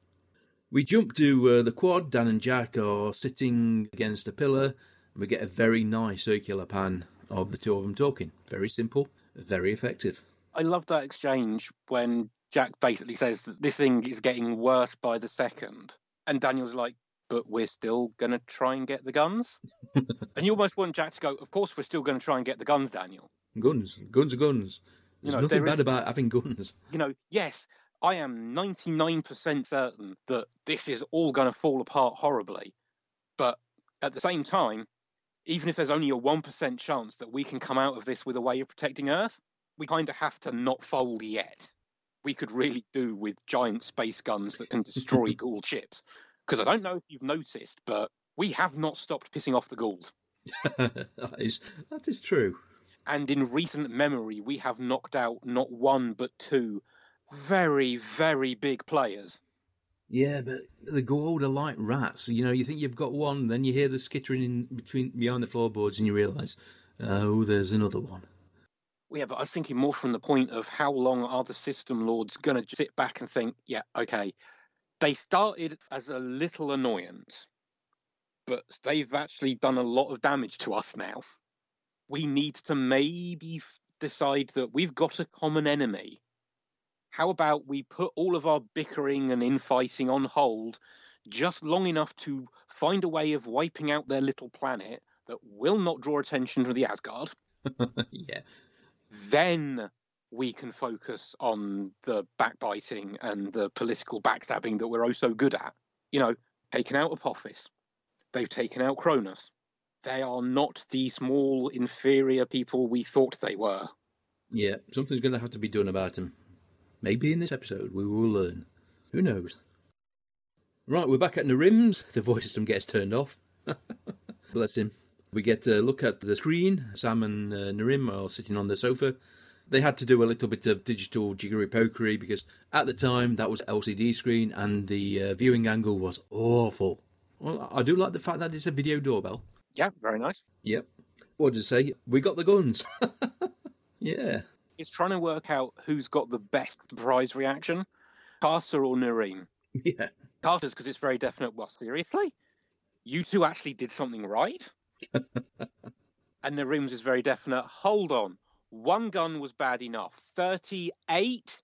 We jump to uh, the quad. Dan and Jack are sitting against a pillar, and we get a very nice circular pan of the two of them talking. Very simple, very effective. I love that exchange when Jack basically says that this thing is getting worse by the second. And Daniel's like, but we're still going to try and get the guns? [LAUGHS] and you almost want Jack to go, of course we're still going to try and get the guns, Daniel. Guns, guns are guns. There's know, nothing there bad about having guns. You know, yes, I am 99% certain that this is all going to fall apart horribly. But at the same time, even if there's only a 1% chance that we can come out of this with a way of protecting Earth, we kind of have to not fold yet. We could really do with giant space guns that can destroy [LAUGHS] Goa'uld ships. Because I don't know if you've noticed, but we have not stopped pissing off the Goa'uld. [LAUGHS] that is that is true. And in recent memory, we have knocked out not one but two very, very big players. Yeah, but the Goa'uld are oh, like rats. You know, you think you've got one, then you hear the skittering in between behind the floorboards, and you realise, uh, oh, there's another one. Yeah, but I was thinking more from the point of how long are the system lords going to sit back and think, yeah, okay, they started as a little annoyance, but they've actually done a lot of damage to us now. We need to maybe decide that we've got a common enemy. How about we put all of our bickering and infighting on hold just long enough to find a way of wiping out their little planet that will not draw attention to the Asgard. [LAUGHS] yeah. Then we can focus on the backbiting and the political backstabbing that we're oh so good at. You know, taken out Apophis. They've taken out Cronus. They are not the small, inferior people we thought they were. Yeah, something's going to have to be done about him. Maybe in this episode we will learn. Who knows? Right, we're back at Narims. The voice system gets turned off. [LAUGHS] Bless him. We get a look at the screen. Sam and uh, Narim are sitting on the sofa. They had to do a little bit of digital jiggery pokery because at the time that was LCD screen and the uh, viewing angle was awful. Well, I do like the fact that it's a video doorbell. Yeah, very nice. Yep. What did you say? We got the guns. [LAUGHS] yeah. It's trying to work out who's got the best surprise reaction, Carter or Narim. [LAUGHS] Yeah. Carter's because it's very definite. Well, seriously, you two actually did something right. [LAUGHS] and Narim's is very definite. Hold on, one gun was bad enough. Thirty-eight.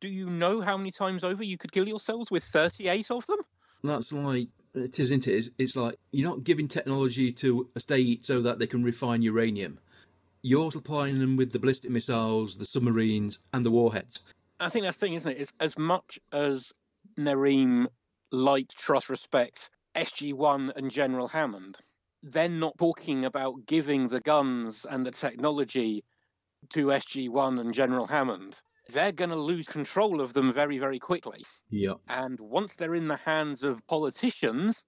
Do you know how many times over you could kill yourselves with thirty-eight of them? That's like it is, isn't it? It's like you're not giving technology to a state so that they can refine uranium. You're supplying them with the ballistic missiles, the submarines, and the warheads. I think that's the thing, isn't it? it? Is as much as Narim liked, trust, respect SG1 and General Hammond, they're not talking about giving the guns and the technology to SG1 and General Hammond. They're going to lose control of them very, very quickly. Yeah. And once they're in the hands of politicians,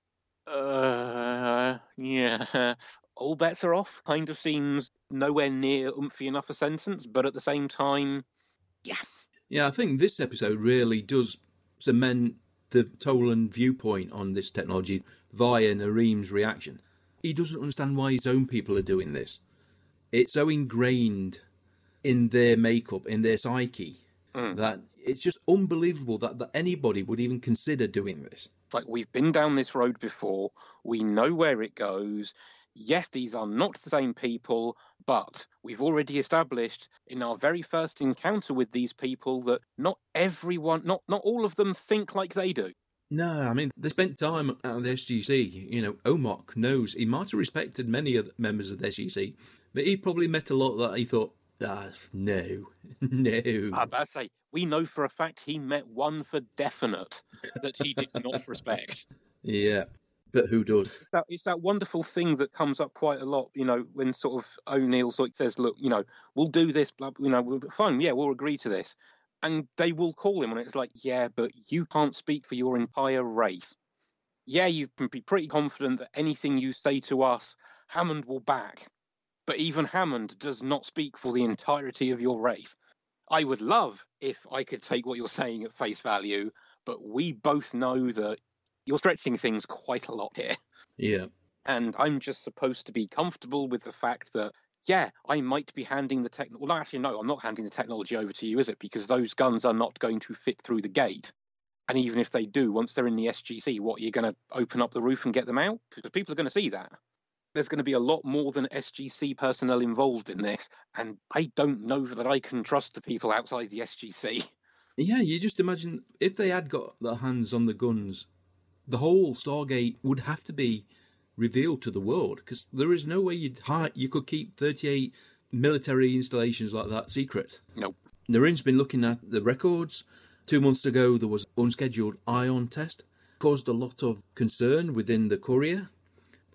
uh, yeah, [LAUGHS] all bets are off. Kind of seems nowhere near oomphy enough a sentence, but at the same time, yeah. Yeah, I think this episode really does cement the Tollan viewpoint on this technology via Narim's reaction. He doesn't understand why his own people are doing this. It's so ingrained in their makeup, in their psyche, Mm. that it's just unbelievable that, that anybody would even consider doing this. Like we've been down this road before, we know where it goes. Yes, these are not the same people, but we've already established in our very first encounter with these people that not everyone, not not all of them think like they do. No, I mean, they spent time of the SGC. You know, Omoc knows he might have respected many of the members of the SGC, but he probably met a lot that he thought, no, [LAUGHS] no. I about say, we know for a fact he met one for definite that he did not [LAUGHS] respect. Yeah, but who does? that it's that wonderful thing that comes up quite a lot, you know, when sort of O'Neill sort of says, "Look, you know, we'll do this, blah, you know, we'll, be fine, yeah, we'll agree to this," and they will call him, and it's like, "Yeah, but you can't speak for your entire race. Yeah, you can be pretty confident that anything you say to us, Hammond will back, but even Hammond does not speak for the entirety of your race. I would love if I could take what you're saying at face value, but we both know that." You're stretching things quite a lot here Yeah, and I'm just supposed to be comfortable with the fact that yeah, I might be handing the tech. Well, actually, no, I'm not handing the technology over to you, is it? Because those guns are not going to fit through the gate. And even if they do, once they're in the SGC, what are you're going to open up the roof and get them out? Because people are going to see that. There's going to be a lot more than SGC personnel involved in this, and I don't know that I can trust the people outside the SGC. yeah. You just imagine if they had got their hands on the guns, the whole Stargate would have to be revealed to the world because there is no way you'd hide, you could keep 38 military installations like that secret. Nope. Narim's been looking at the records. Two months ago, there was unscheduled ion test, caused a lot of concern within the Curia.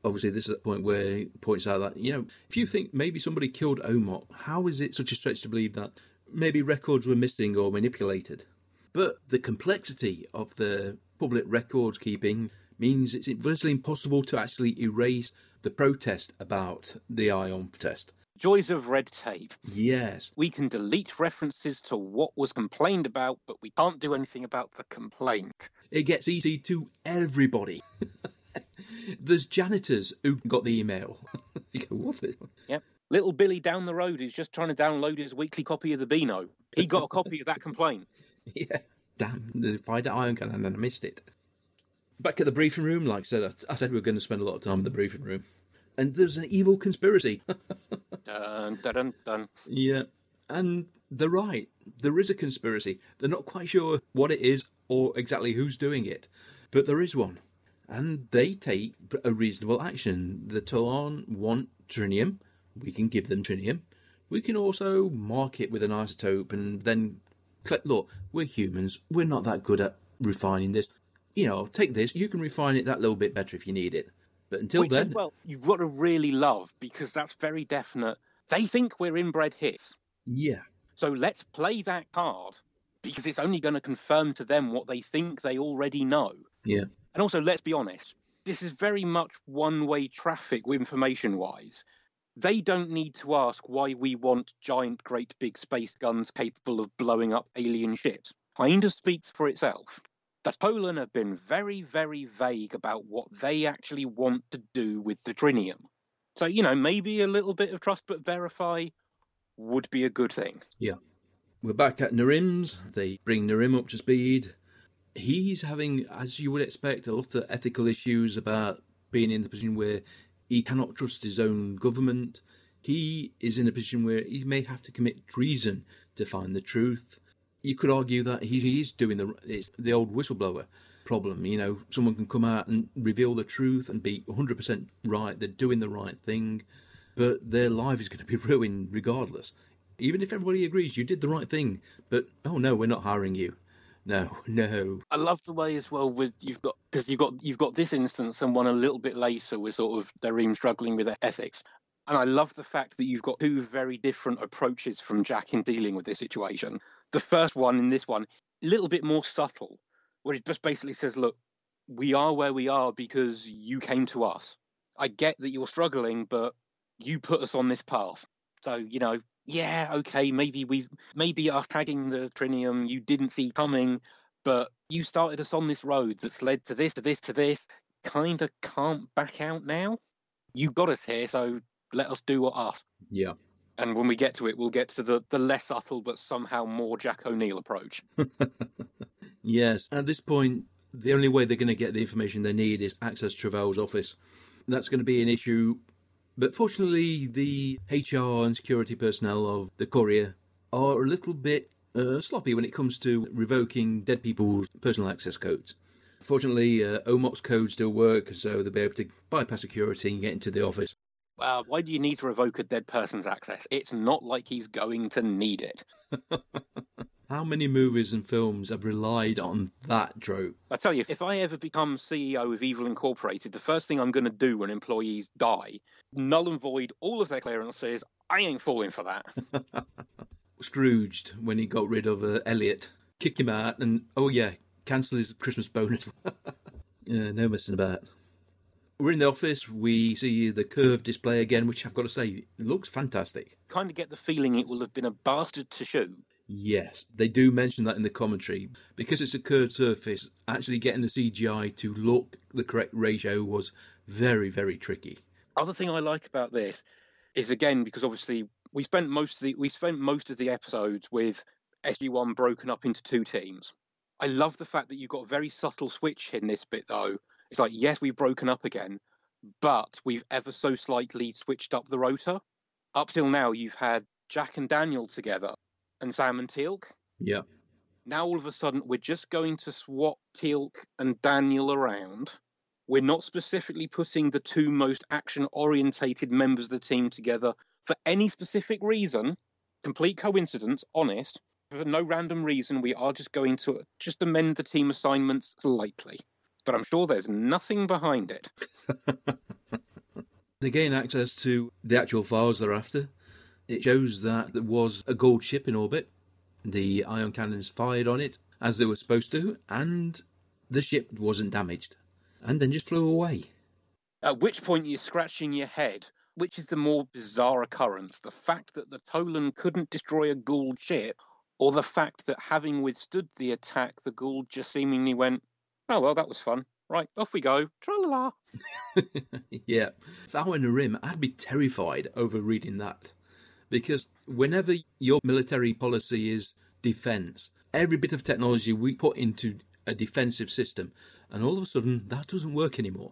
Obviously, this is the point where he points out that you know, if you think maybe somebody killed Omoc, how is it such a stretch to believe that maybe records were missing or manipulated? But the complexity of the public record keeping means it's virtually impossible to actually erase the protest about the ion test. Joys of red tape. Yes, We can delete references to what was complained about, but we can't do anything about the complaint. it gets easy to everybody. [LAUGHS] There's janitors who got the email. [LAUGHS] you go, what? Little Billy down the road who's just trying to download his weekly copy of the Beano. He got a copy of that complaint. [LAUGHS] Yeah, damn, the find ion can and then I missed it. Back at the briefing room, like I said, I- I said we were going to spend a lot of time in the briefing room. And there's an evil conspiracy. [LAUGHS] Dun, dun, dun. Yeah, and they're right. There is a conspiracy. They're not quite sure what it is or exactly who's doing it. But there is one. And they take a reasonable action. The Tollan want trinium. We can give them trinium. We can also mark it with an isotope and then look, we're humans. We're not that good at refining this. You know, take this. You can refine it that little bit better if you need it. But until Which then, as well, you've got to really love because that's very definite. They think we're inbred hits. yeah, So let's play that card because it's only going to confirm to them what they think they already know. yeah, And also, let's be honest, this is very much one way traffic information wise. They don't need to ask why we want giant, great big space guns capable of blowing up alien ships. Kind of speaks for itself. The Tollan have been very, very vague about what they actually want to do with the trinium. So, you know, maybe a little bit of trust but verify would be a good thing. Yeah. We're back at Narim's. They bring Narim up to speed. He's having, as you would expect, a lot of ethical issues about being in the position where he cannot trust his own government. He is in a position where he may have to commit treason to find the truth. You could argue that he, is doing the it's the old whistleblower problem. You know, someone can come out and reveal the truth and be 100% right. They're doing the right thing, but their life is going to be [LAUGHS] ruined regardless. Even if everybody agrees you did the right thing, but oh no, we're not hiring you. No, [LAUGHS] no. I love the way as well with you've got because you've got you've got this instance and one a little bit later with sort of they're struggling with their ethics. And I love the fact that you've got two very different approaches from Jack in dealing with this situation. The first one in this one, a little bit more subtle, where it just basically says, Look, we are where we are because you came to us. I get that you're struggling, but you put us on this path. So, you know, yeah, okay, maybe we've maybe us tagging the trinium you didn't see coming, but you started us on this road that's led to this, to this, to this. Kinda can't back out now. You got us here, so let us do what us. Yeah. And when we get to it, we'll get to the, the less subtle but somehow more Jack O'Neill approach. [LAUGHS] Yes. At this point, the only way they're going to get the information they need is access Travell's office. That's going to be an issue. But fortunately, the HR and security personnel of the Curia are a little bit uh, sloppy when it comes to revoking dead people's personal access codes. Fortunately, uh, Omoc's codes still work, so they'll be able to bypass security and get into the office. Well, why do you need to revoke a dead person's access? It's not like he's going to need it. [LAUGHS] How many movies and films have relied on that trope? I tell you, if I ever become CEO of Evil Incorporated, the first thing I'm going to do when employees die, null and void all of their clearances. I ain't falling for that. [LAUGHS] Scrooged when he got rid of uh, Elliot, kick him out, and oh yeah, cancel his Christmas bonus. [LAUGHS] yeah, no messing about. We're in the office. We see the curved display again, which I've got to say looks fantastic. kind of get the feeling it will have been a bastard to shoot. Yes, they do mention that in the commentary because it's a curved surface. Actually, getting the CGI to look the correct ratio was very, very tricky. Other thing I like about this is again because obviously we spent most of the we spent most of the episodes with SG1 broken up into two teams. I love the fact that you've got a very subtle switch in this bit though. It's like yes, we've broken up again, but we've ever so slightly switched up the rotor. Up till now, you've had Jack and Daniel together, and Sam and Teal'c. Yeah, Now all of a sudden, we're just going to swap Teal'c and Daniel around. We're not specifically putting the two most action orientated members of the team together for any specific reason. Complete coincidence, honest. For no random reason, we are just going to just amend the team assignments slightly. But I'm sure there's nothing behind it. [LAUGHS] they gain access to the actual files they're after. It shows that there was a Goa'uld ship in orbit. The ion cannons fired on it as they were supposed to, and the ship wasn't damaged, and then just flew away. At which point you're scratching your head. Which is the more bizarre occurrence? The fact that the Tollan couldn't destroy a Goa'uld ship, or the fact that having withstood the attack, the Goa'uld just seemingly went, oh, well, that was fun. Right, off we go. Tra la la. [LAUGHS] yeah. If I were Narim, I'd be terrified over reading that. Because whenever your military policy is defense, every bit of technology we put into a defensive system, and all of a sudden that doesn't work anymore.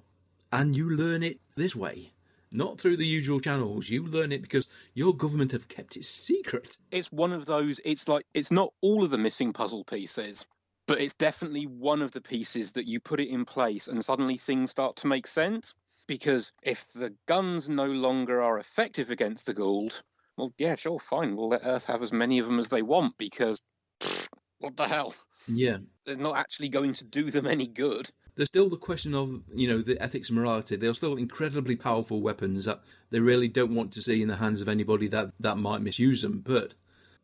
And you learn it this way. Not through the usual channels. You learn it because your government have kept it secret. It's one of those, it's like, it's not all of the missing puzzle pieces. but it's definitely one of the pieces that you put it in place and suddenly things start to make sense. Because if the guns no longer are effective against the Goa'uld, well, yeah, sure, fine. We'll let Earth have as many of them as they want because pfft, what the hell? Yeah. They're not actually going to do them any good. There's still the question of, you know, the ethics and morality. They're still incredibly powerful weapons that they really don't want to see in the hands of anybody that, that might misuse them. But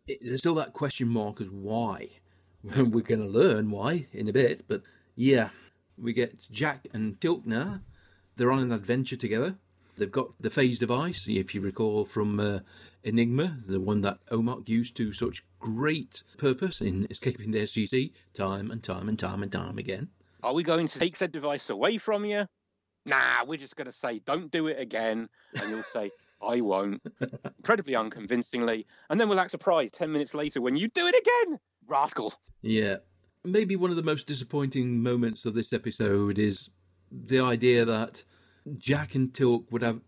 it, there's still that question mark as why. [LAUGHS] We're going to learn why in a bit. But yeah, we get Jack and now. They're on an adventure together. They've got the phase device, if you recall from uh, Enigma, the one that Omoc used to such great purpose in escaping the SGC time and time and time and time again. Are we going to take said device away from you? Nah, we're just going to say, don't do it again. And you'll say, I won't. [LAUGHS] Incredibly unconvincingly. And then we'll act surprised 10 minutes later when you do it again. Rascal. Yeah. Maybe one of the most disappointing moments of this episode is the idea that Jack and Teal'c would have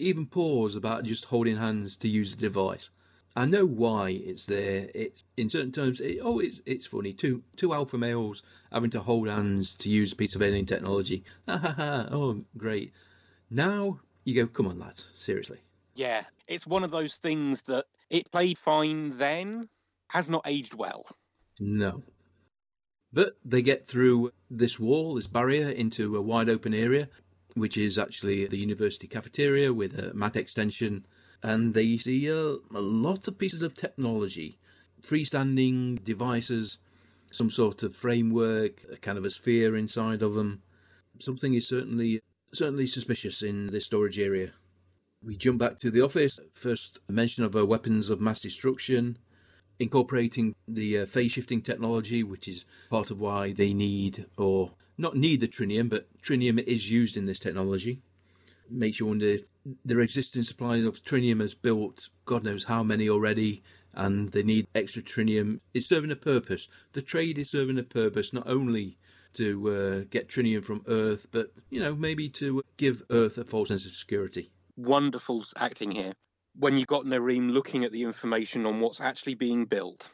even pause about just holding hands to use the device. I know why it's there. It's in certain terms. It, oh, it's it's funny. Two two alpha males having to hold hands to use a piece of alien technology. [LAUGHS] Ha ha ha! Oh, great. Now you go. Come on, lads. Seriously. Yeah, it's one of those things that it played fine then, has not aged well. No. But they get through this wall, this barrier, into a wide open area, which is actually the university cafeteria with a mat extension. And they see a, a lot of pieces of technology, freestanding devices, some sort of framework, a kind of a sphere inside of them. Something is certainly certainly suspicious in this storage area. We jump back to the office. First mention of weapons of mass destruction, incorporating the uh, phase shifting technology, which is part of why they need or not need the trinium, but trinium is used in this technology. Makes you wonder if their existing supply of trinium has built God knows how many already, and they need extra trinium. It's serving a purpose. The trade is serving a purpose, not only to uh, get trinium from Earth, but you know maybe to give Earth a false sense of security. Wonderful acting here. When you got Narim looking at the information on what's actually being built,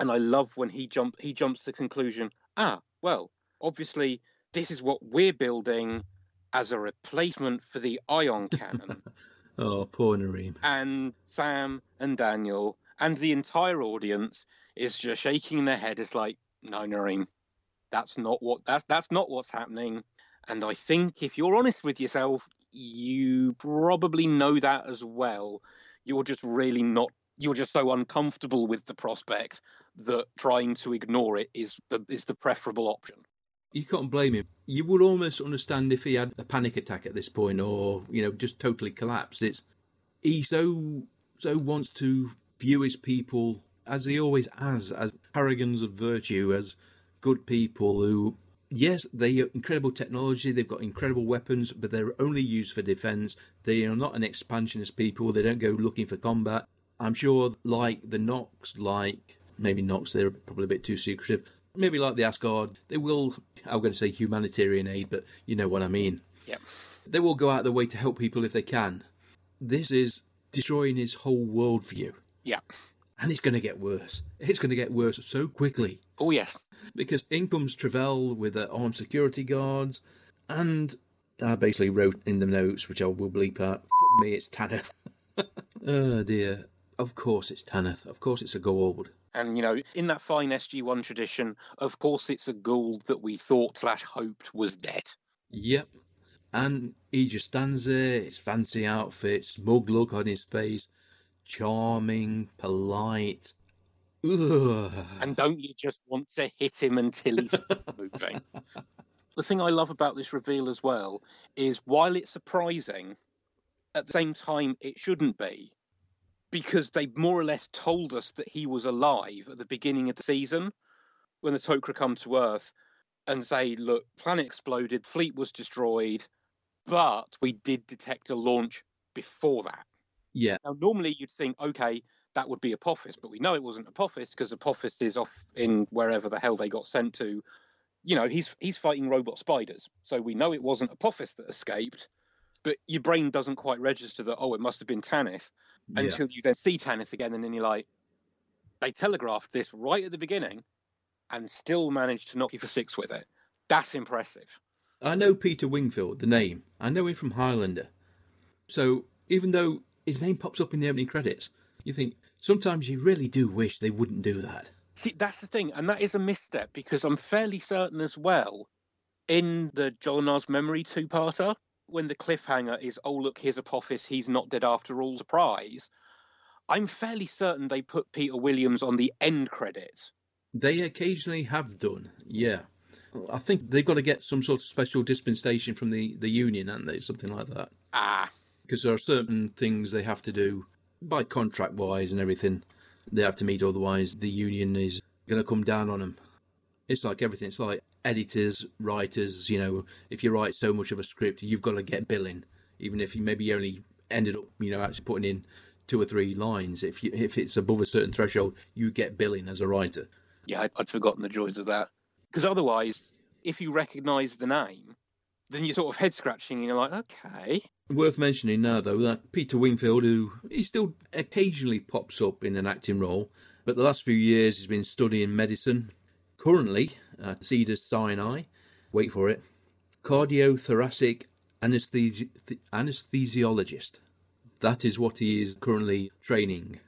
and I love when he jump he jumps to the conclusion. Ah, well, obviously this is what we're building as a replacement for the ion cannon. [LAUGHS] oh, poor Narim. And Sam and Daniel and the entire audience is just shaking their head. It's like, no, Narim, that's not what that's that's not what's happening. And I think if you're honest with yourself, you probably know that as well. You're just really not you're just so uncomfortable with the prospect that trying to ignore it is the is the preferable option. You can't blame him. You would almost understand if he had a panic attack at this point, or you know, just totally collapsed. It's he so so wants to view his people as he always has, as paragons of virtue, as good people who, yes, they are incredible technology, they've got incredible weapons, but they're only used for defense. They are not an expansionist people. They don't go looking for combat. I'm sure, like the Nox, like maybe Nox, they're probably a bit too secretive. Maybe like the Asgard, they will, I'm going to say humanitarian aid, but you know what I mean. Yep. They will go out of their way to help people if they can. This is destroying his whole worldview. Yeah. And it's going to get worse. It's going to get worse so quickly. Oh, yes. Because in comes Travell with the armed security guards, and I basically wrote in the notes, which I will bleep out, fuck me, it's Tanith. [LAUGHS] oh dear. Of course it's Tanith. Of course it's a Goa'uld. And, you know, in that fine SG1 tradition, of course it's a Goa'uld that we thought slash hoped was dead. Yep. And he just stands there, his fancy outfit, smug look on his face, charming, polite. Ugh. And don't you just want to hit him until he stops [LAUGHS] moving? The thing I love about this reveal as well is while it's surprising, at the same time it shouldn't be. Because they more or less told us that he was alive at the beginning of the season when the Tok'ra come to Earth and say, look, planet exploded, fleet was destroyed, but we did detect a launch before that. Yeah. Now, normally you'd think, okay, that would be Apophis, but we know it wasn't Apophis because Apophis is off in wherever the hell they got sent to. You know, he's he's fighting robot spiders, so we know it wasn't Apophis that escaped. But your brain doesn't quite register that. Oh, it must have been Tanith Yeah. until you then see Tanith again, and then you're like, they telegraphed this right at the beginning, and still managed to knock you for six with it. That's impressive. I know Peter Wingfield, the name. I know him from Highlander. So even though his name pops up in the opening credits, you think sometimes you really do wish they wouldn't do that. See, that's the thing, and that is a misstep because I'm fairly certain as well in the Jolinar memory two parter, when the cliffhanger is, oh, look, here's Apophis, he's not dead after all, surprise. I'm fairly certain they put Peter Williams on the end credits. They occasionally have done, yeah. I think they've got to get some sort of special dispensation from the, the union, haven't they? Something like that. Ah. Because there are certain things they have to do by contract wise and everything they have to meet, otherwise, the union is going to come down on them. It's like everything. It's like editors, writers, you know, if you write so much of a script, you've got to get billing, even if you maybe only ended up, you know, actually putting in two or three lines. If you, if it's above a certain threshold, you get billing as a writer. Yeah, I'd, I'd forgotten the joys of that. Because otherwise, if you recognise the name, then you're sort of head scratching and you're like, okay. Worth mentioning now, though, that Peter Wingfield, who he still occasionally pops up in an acting role, but the last few years he's been studying medicine. Currently at Cedars Sinai, wait for it, cardiothoracic anesthesi- anesthesiologist. That is what he is currently training.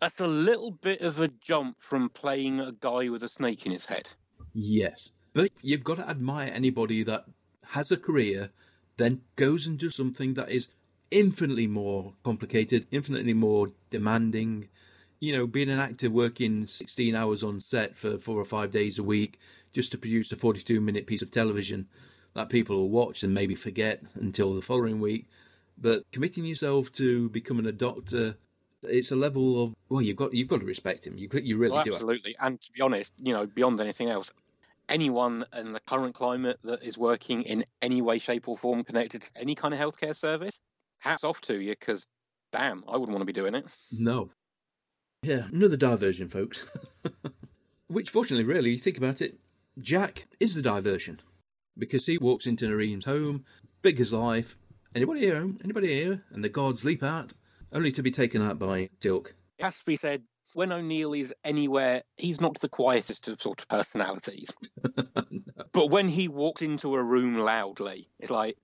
That's a little bit of a jump from playing a guy with a snake in his head. Yes. But you've got to admire anybody that has a career, then goes and does something that is infinitely more complicated, infinitely more demanding. You know, being an actor working 16 hours on set for four or five days a week just to produce a 42 minute piece of television that people will watch and maybe forget until the following week. But committing yourself to becoming a doctor, it's a level of well, you've got you've got to respect him. You you really well, do. Absolutely, and to be honest, you know, beyond anything else, anyone in the current climate that is working in any way, shape, or form connected to any kind of healthcare service, hats off to you because, damn, I wouldn't want to be doing it. No. Yeah, another diversion, folks. [LAUGHS] Which, fortunately, really, you think about it, Jack is the diversion because he walks into Narim's home, big as life. Anybody here? Anybody here? And the gods leap out, only to be taken out by Teal'c. It has to be said, when O'Neill is anywhere, he's not the quietest of sort of personalities. no. [LAUGHS] But when he walks into a room loudly, it's like,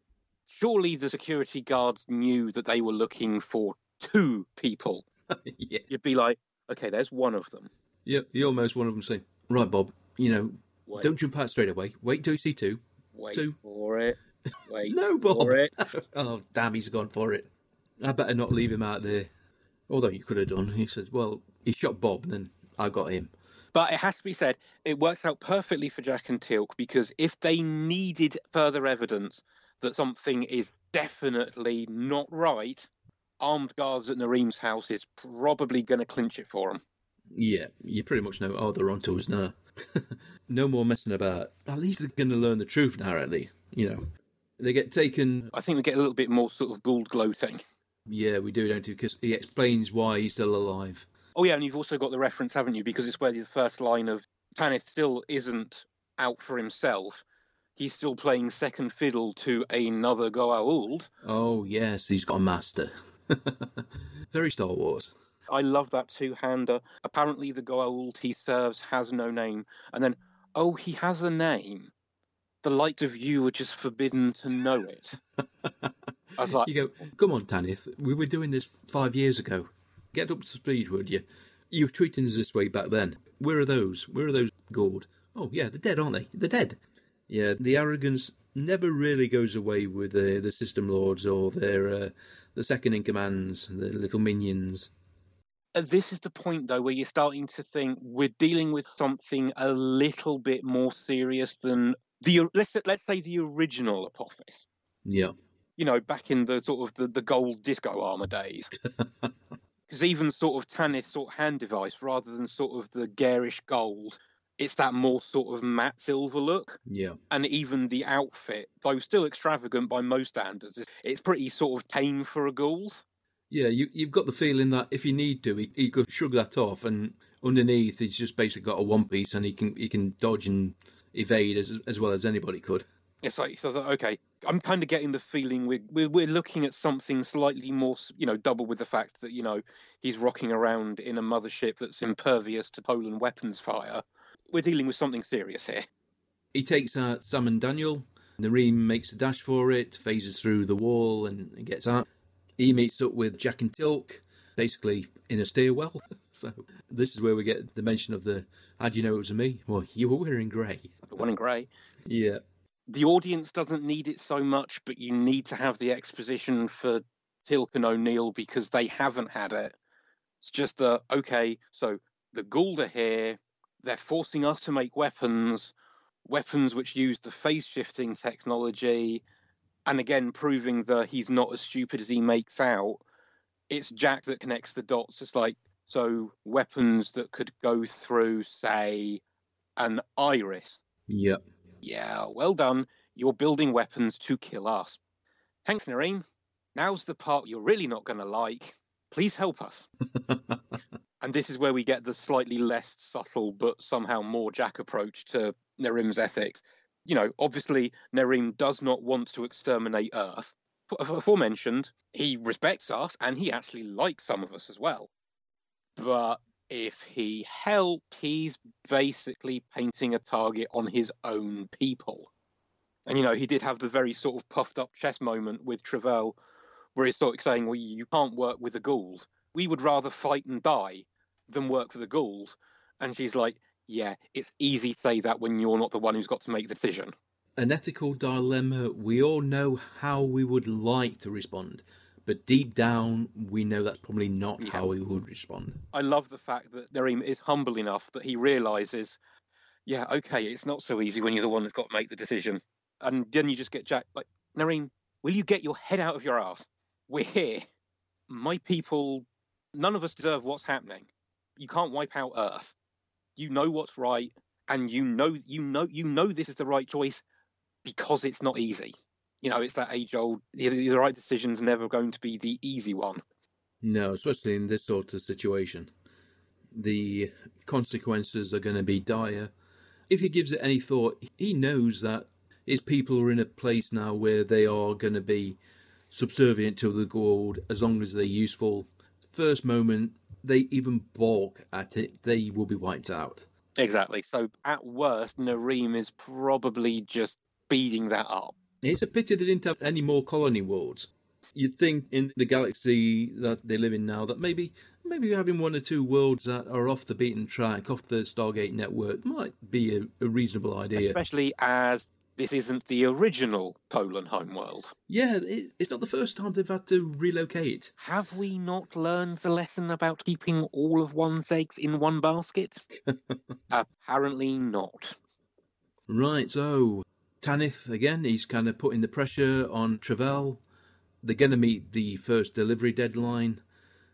surely the security guards knew that they were looking for two people. [LAUGHS] yeah. You'd be like, okay, there's one of them. Yep, you're almost one of them say, right, Bob, you know, Wait, don't jump out straight away. Wait till you see two. wait two. for it. Wait [LAUGHS] No, Bob. for it. [LAUGHS] oh, damn, he's gone for it. I better not leave him out there. Although you could have done. He said, well, he shot Bob and then I got him. But it has to be said, it works out perfectly for Jack and Teal'c because if they needed further evidence that something is definitely not right, armed guards at Narim's house is probably going to clinch it for them. Yeah, you pretty much know, oh, they're onto us now. [LAUGHS] no more messing about. At least they're going to learn the truth now, at least. You know, they get taken. I think we get a little bit more sort of Goa'uld gloating. Yeah, we do, don't we? Because he explains why he's still alive. Oh yeah, and you've also got the reference, haven't you? Because it's where the first line of Tanith still isn't out for himself. He's still playing second fiddle to another Goa'uld. Oh, yes, he's got a master. [LAUGHS] Very Star Wars. I love that two-hander. Apparently, the Goa'uld he serves has no name, and then, oh, he has a name. The light of you are just forbidden to know it. [LAUGHS] I was like, You go, come on, Tanith. We were doing this five years ago. Get up to speed, would you? You were treating us this way back then. Where are those? Where are those Goa'uld? Oh, yeah, they're dead, aren't they? They're dead. Yeah, the arrogance never really goes away with the the system lords or their uh, the second in commands, the little minions. Uh, this is the point though where you're starting to think we're dealing with something a little bit more serious than the let's let's say the original Apophis. Yeah, You know, back in the sort of the, the gold disco armor days. [LAUGHS] Because even sort of Tanith sort of hand device, rather than sort of the garish gold, it's that more sort of matte silver look. yeah, And even the outfit, though still extravagant by most standards, it's- pretty sort of tame for a Goa'uld. Yeah. You you've got the feeling that if you need to, he, he could shrug that off, and underneath he's just basically got a one piece, and he can he can dodge and evade as as well as anybody could. It's like so. I thought, Okay, I'm kind of getting the feeling we're, we're we're looking at something slightly more, you know, double with the fact that you know he's rocking around in a mothership that's impervious to Tollan weapons fire. we're dealing with something serious here. He takes out Sam and Daniel. Narim makes a dash for it, phases through the wall, and gets out. He meets up with Jack and Teal'c, basically in a stairwell. [LAUGHS] so this is where we get the mention of the how do you know it was me? Well, you were wearing grey. The one in grey. Yeah. The audience doesn't need it so much, but you need to have the exposition for Teal'c and O'Neill because they haven't had it. It's just that okay, so the Goa'uld are here. They're forcing us to make weapons, weapons which use the phase shifting technology, and again proving that he's not as stupid as he makes out. It's Jack that connects the dots. It's like so weapons that could go through, say, an iris. Yep. Yeah, well done. You're building weapons to kill us. Thanks, Narim. Now's the part you're really not going to like. Please help us. [LAUGHS] and this is where we get the slightly less subtle but somehow more Jack approach to Narim's ethics. You know, obviously, Narim does not want to exterminate Earth. Aforementioned, he respects us and he actually likes some of us as well but if he helped, he's basically painting a target on his own people. And you know, he did have the very sort of puffed up chest moment with Travell, where he's sort of saying, "Well, you can't work with the Goa'uld. We would rather fight and die than work for the Goa'uld." And she's like, "Yeah, it's easy to say that when you're not the one who's got to make the decision." An ethical dilemma. We all know how we would like to respond, but deep down, we know that's probably not yeah. how we would respond. I love the fact that Narim is humble enough that he realizes, yeah, okay, it's not so easy when you're the one that's got to make the decision. And then you just get Jack, like, Narim, will you get your head out of your ass? We're here. My people, none of us deserve what's happening. You can't wipe out Earth. You know what's right, and you know, you know, you know this is the right choice because it's not easy you know, it's that age old, the right decision's never going to be the easy one. No, especially in this sort of situation. The consequences are going to be dire. If he gives it any thought, he knows that his people are in a place now where they are going to be subservient to the Goa'uld as long as they're useful. First moment they even balk at it, they will be wiped out. Exactly. So at worst, Narim is probably just speeding that up. It's a pity they didn't have any more colony worlds. You'd think in the galaxy that they live in now that maybe maybe having one or two worlds that are off the beaten track, off the Stargate network, might be a, a reasonable idea. Especially as this isn't the original Tollan homeworld. Yeah, it, it's not the first time they've had to relocate. Have we not learned the lesson about keeping all of one's eggs in one basket? [LAUGHS] Apparently not. Right, so Tanith again, he's kind of putting the pressure on Travell. They're going to meet the first delivery deadline.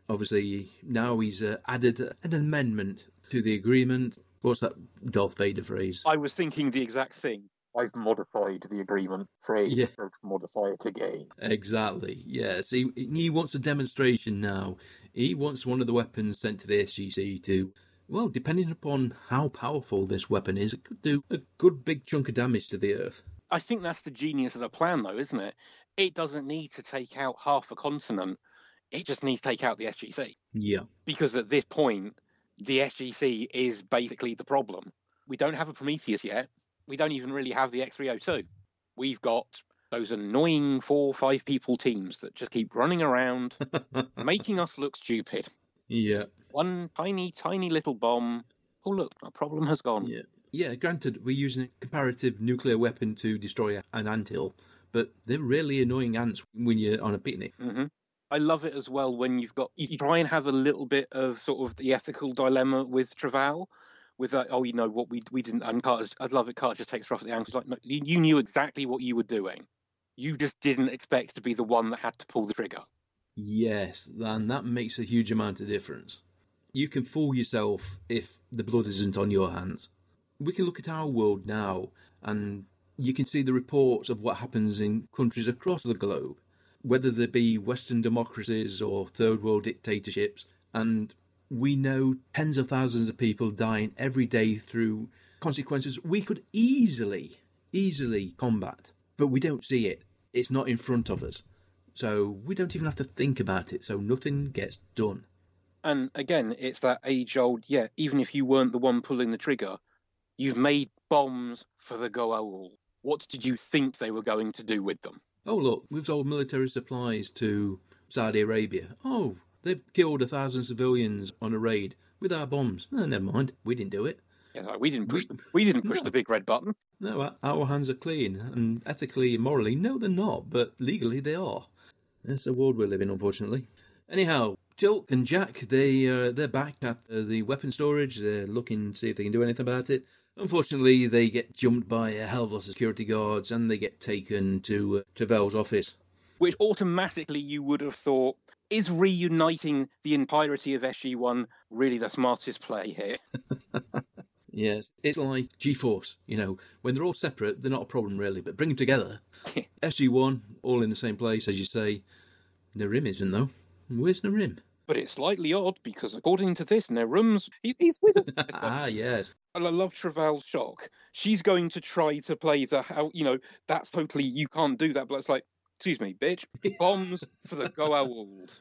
Obviously, now he's uh, added an amendment to the agreement. What's that Darth Vader phrase? I was thinking the exact thing. I've modified the agreement phrase. Yeah. modify it again. Exactly. Yes. He, he wants a demonstration now. He wants one of the weapons sent to the SGC to well, depending upon how powerful this weapon is, it could do a good big chunk of damage to the Earth. I think that's the genius of the plan, though, isn't it? It doesn't need to take out half a continent. It just needs to take out the SGC. Yeah. Because at this point, the SGC is basically the problem. We don't have a Prometheus yet. We don't even really have the X302. We've got those annoying four or five people teams that just keep running around, [LAUGHS] making us look stupid. Yeah. One tiny, tiny little bomb. Oh, look, our problem has gone. Yeah. Yeah, granted, we're using a comparative nuclear weapon to destroy an anthill, but they're really annoying ants when you're on a picnic. Mm-hmm. I love it as well when you've got you try and have a little bit of sort of the ethical dilemma with Travell, with that. Oh, you know what we we didn't. And Carter, I love it. Carter just takes her off at the ankles. Like no, you knew exactly what you were doing. You just didn't expect to be the one that had to pull the trigger. Yes, and that makes a huge amount of difference. You can fool yourself if the blood isn't on your hands. We can look at our world now, and you can see the reports of what happens in countries across the globe, whether they be Western democracies or third world dictatorships, and we know tens of thousands of people dying every day through consequences we could easily, easily combat, but we don't see it. It's not in front of us. So we don't even have to think about it, so nothing gets done. And again, it's that age old, yeah, even if you weren't the one pulling the trigger, You've made bombs for the Goa'uld. What did you think they were going to do with them? Oh, look, we've sold military supplies to Saudi Arabia. Oh, they've killed a thousand civilians on a raid with our bombs. Never mind, we didn't do it. Yeah, we didn't push the we didn't push No. the big red button. No, our- our hands are clean, and ethically and morally, no, they're not, but legally they are. That's the world we live in, unfortunately. Anyhow, Teal'c and Jack, they uh, they're back at uh, the weapon storage. They're looking to see if they can do anything about it. Unfortunately, they get jumped by a hell of a lot of security guards, and they get taken to uh, Travell's office. which automatically you would have thought is reuniting the entirety of SG1 really the smartest play here? [LAUGHS] Yes, it's like G-Force. You know, when they're all separate, they're not a problem really, but bring them together. [LAUGHS] SG-1, all in the same place, as you say. Narim isn't though. Where's Narim? But it's slightly odd because according to this, Narim's he, he's with us. Like- [LAUGHS] ah, yes. and I love Travell's shock. She's going to try to play the how you know that's totally you can't do that. But it's like, excuse me, bitch, [LAUGHS] bombs for the Goa'uld,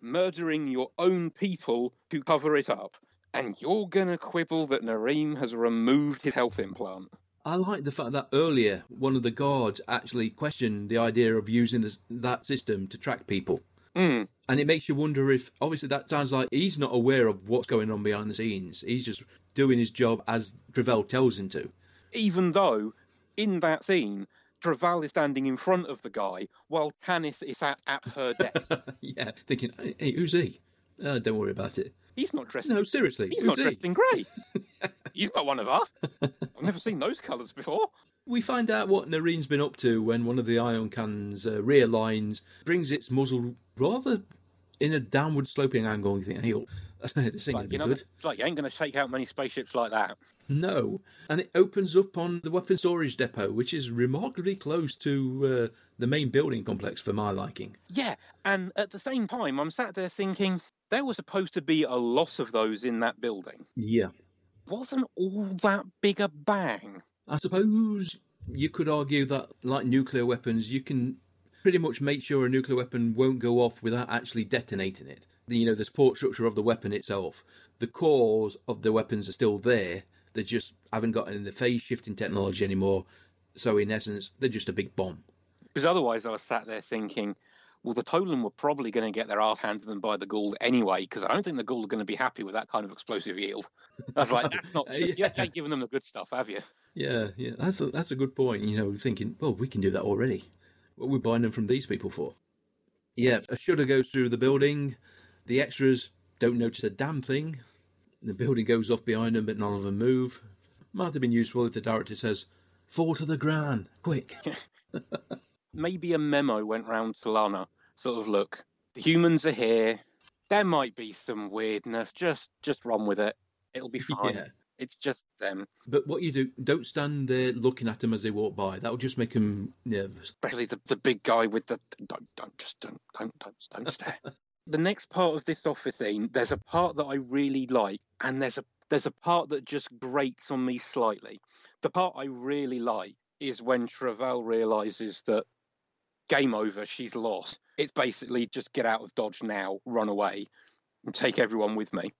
murdering your own people to cover it up, and you're gonna quibble that Narim has removed his health implant. I like the fact that earlier one of the guards actually questioned the idea of using this, that system to track people. Mm. And it makes you wonder if, obviously, that sounds like he's not aware of what's going on behind the scenes. He's just doing his job as Travell tells him to. Even though in that scene. Travell is standing in front of the guy while Tanith is at, at her desk. [LAUGHS] yeah, thinking, hey, who's he? Uh, don't worry about it. He's not dressed. No, seriously, He's not he? dressed in grey. [LAUGHS] He's not one of us. I've never seen those colours before. We find out what Narim's been up to when one of the ion cannons uh, rear lines brings its muzzle rather in a downward sloping angle. And you think, hey, [LAUGHS] this ain't going Like, be you know, good. it's like you ain't going to shake out many spaceships like that. No. And it opens up on the weapon storage depot, which is remarkably close to uh, the main building complex for my liking. Yeah, and at the same time, I'm sat there thinking there was supposed to be a lot of those in that building. Yeah. Wasn't all that big a bang? I suppose you could argue that, like nuclear weapons, you can pretty much make sure a nuclear weapon won't go off without actually detonating it. You know, the support structure of the weapon itself, the cores of the weapons are still there. They just haven't got any of the phase shifting technology anymore. So, in essence, they're just a big bomb. Because otherwise, I was sat there thinking, well, the Tollan were probably going to get their ass handed to them by the Goa'uld anyway, because I don't think the Goa'uld are going to be happy with that kind of explosive yield. I was like, that's not. [LAUGHS] [LAUGHS] You Yeah. ain't giving them the good stuff, have you? Yeah, yeah, that's a, that's a good point. You know, thinking, well, we can do that already. What are we buying them from these people for? Yeah, a shudder goes through the building. The extras don't notice a damn thing. The building goes off behind them, but none of them move. Might have been useful if the director says, "Fall to the ground, quick." [LAUGHS] [LAUGHS] maybe a memo went round to Lana. Sort of look, the humans are here. There might be some weirdness. Just just run with it. It'll be fine. Yeah. It's just them, But what you do, don't stand there looking at them as they walk by. That'll just make them nervous. especially the, the big guy with the don't don't just don't don't don't, don't stare. [LAUGHS] the next part of this office scene, there's a part that I really like, and there's a there's a part that just grates on me slightly. The part I really like is when Travell realizes that game over, she's lost. It's basically just get out of Dodge now, run away, and take everyone with me.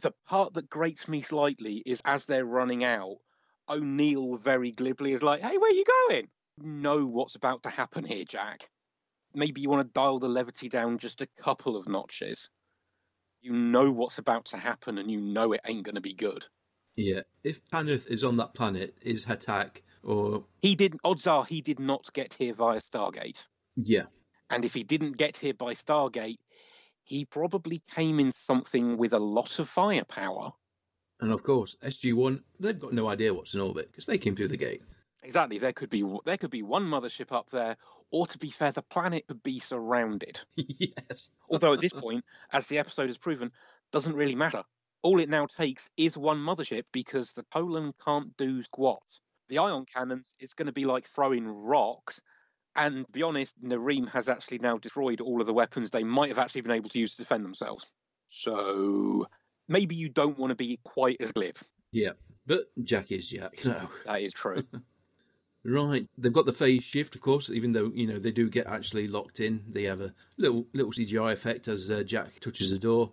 The part that grates me slightly is as they're running out, O'Neill very glibly is like, "Hey, where you going?" Know what's about to happen here, Jack. Maybe you want to dial the levity down just a couple of notches. You know what's about to happen, and you know it ain't going to be good. Yeah. If Tanith is on that planet, is ha'tak or He didn't. Odds are he did not get here via Stargate. yeah, And if he didn't get here by Stargate, he probably came in something with a lot of firepower. and of course SG-1, they've got no idea what's in orbit because they came through the gate. Exactly. There could be there could be one mothership up there, or to be fair, the planet could be surrounded. [LAUGHS] yes. Although at this point, as the episode has proven, doesn't really matter. All it now takes is one mothership because the Tollan can't do squat. The ion cannons, it's going to be like throwing rocks. And to be honest, Narim has actually now destroyed all of the weapons they might have actually been able to use to defend themselves. So maybe you don't want to be quite as glib. Yeah. But Jack is Jack. [LAUGHS] So That is true. [LAUGHS] Right, they've got the phase shift, of course. Even though you know they do get actually locked in, they have a little little CGI effect as uh, Jack touches the door.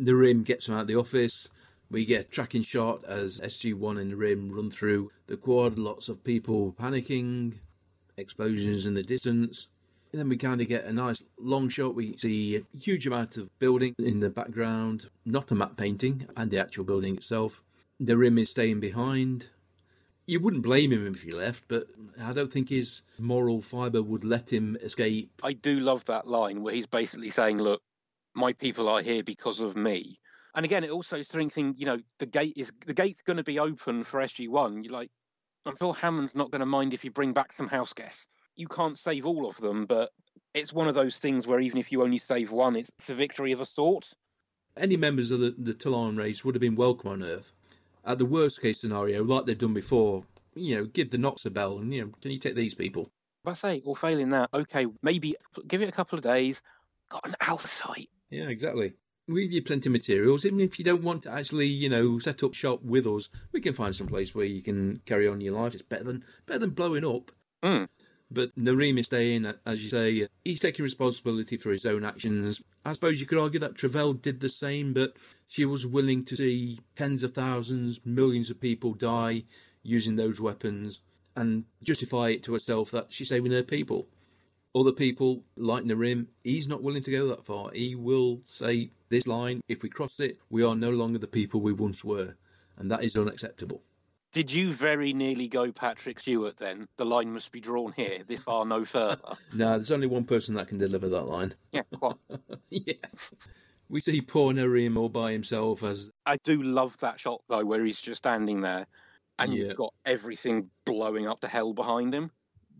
Narim gets them out of the office. We get a tracking shot as SG1 and Rim run through the quad, lots of people panicking, explosions in the distance. And then we kind of get a nice long shot. We see a huge amount of building in the background, not a map painting, and the actual building itself. Narim is staying behind. You wouldn't blame him if he left, but I don't think his moral fibre would let him escape. I do love that line where he's basically saying, "Look, my people are here because of me." And again, it also is strengthening. You know, the gate is the gate's going to be open for SG One. You're like, I'm sure Hammond's not going to mind if you bring back some house guests. You can't save all of them, but it's one of those things where even if you only save one, it's a victory of a sort. Any members of the, the Tollan race would have been welcome on Earth. At the worst case scenario, like they've done before, you know, give the Nox a bell and, you know, can you take these people? If I say, or failing that, okay, maybe give it a couple of days, got an alpha site. Yeah, exactly. We give you plenty of materials. Even if you don't want to actually, you know, set up shop with us, we can find some place where you can carry on your life. It's better than better than blowing up. Mm. But Narim is staying, as you say, he's taking responsibility for his own actions. I suppose you could argue that Travell did the same, but she was willing to see tens of thousands, millions of people die using those weapons and justify it to herself that she's saving her people. Other people, like Narim, he's not willing to go that far. He will say this line if we cross it, we are no longer the people we once were, and that is unacceptable. Did you very nearly go Patrick Stewart then? The line must be drawn here, this far no further. [LAUGHS] no, there's only one person that can deliver that line. Yeah, quite. [LAUGHS] yes. We see poor Narim all by himself as. I do love that shot though, where he's just standing there and yeah. you've got everything blowing up to hell behind him.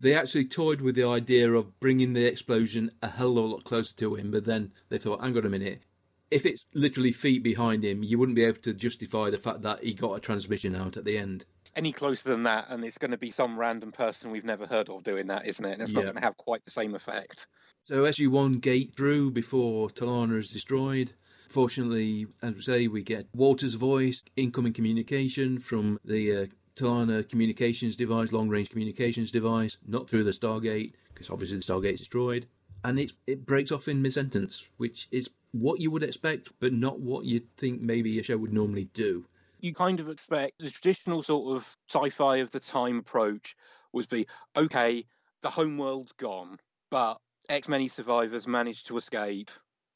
They actually toyed with the idea of bringing the explosion a hell of a lot closer to him, but then they thought, hang on a minute, if it's literally feet behind him, you wouldn't be able to justify the fact that he got a transmission out at the end. Any closer than that, and it's going to be some random person we've never heard of doing that, isn't it? And it's not going to have quite the same effect. So SG1 gate through before Tollana is destroyed. Fortunately, as we say, we get Walter's voice, incoming communication from the uh, Tollana communications device, long range communications device, not through the Stargate, because obviously the Stargate's destroyed. And it, it breaks off in mid sentence, which is what you would expect, but not what you'd think maybe a show would normally do. You kind of expect the traditional sort of sci fi of the time approach would be okay, the homeworld's gone, but X many survivors managed to escape.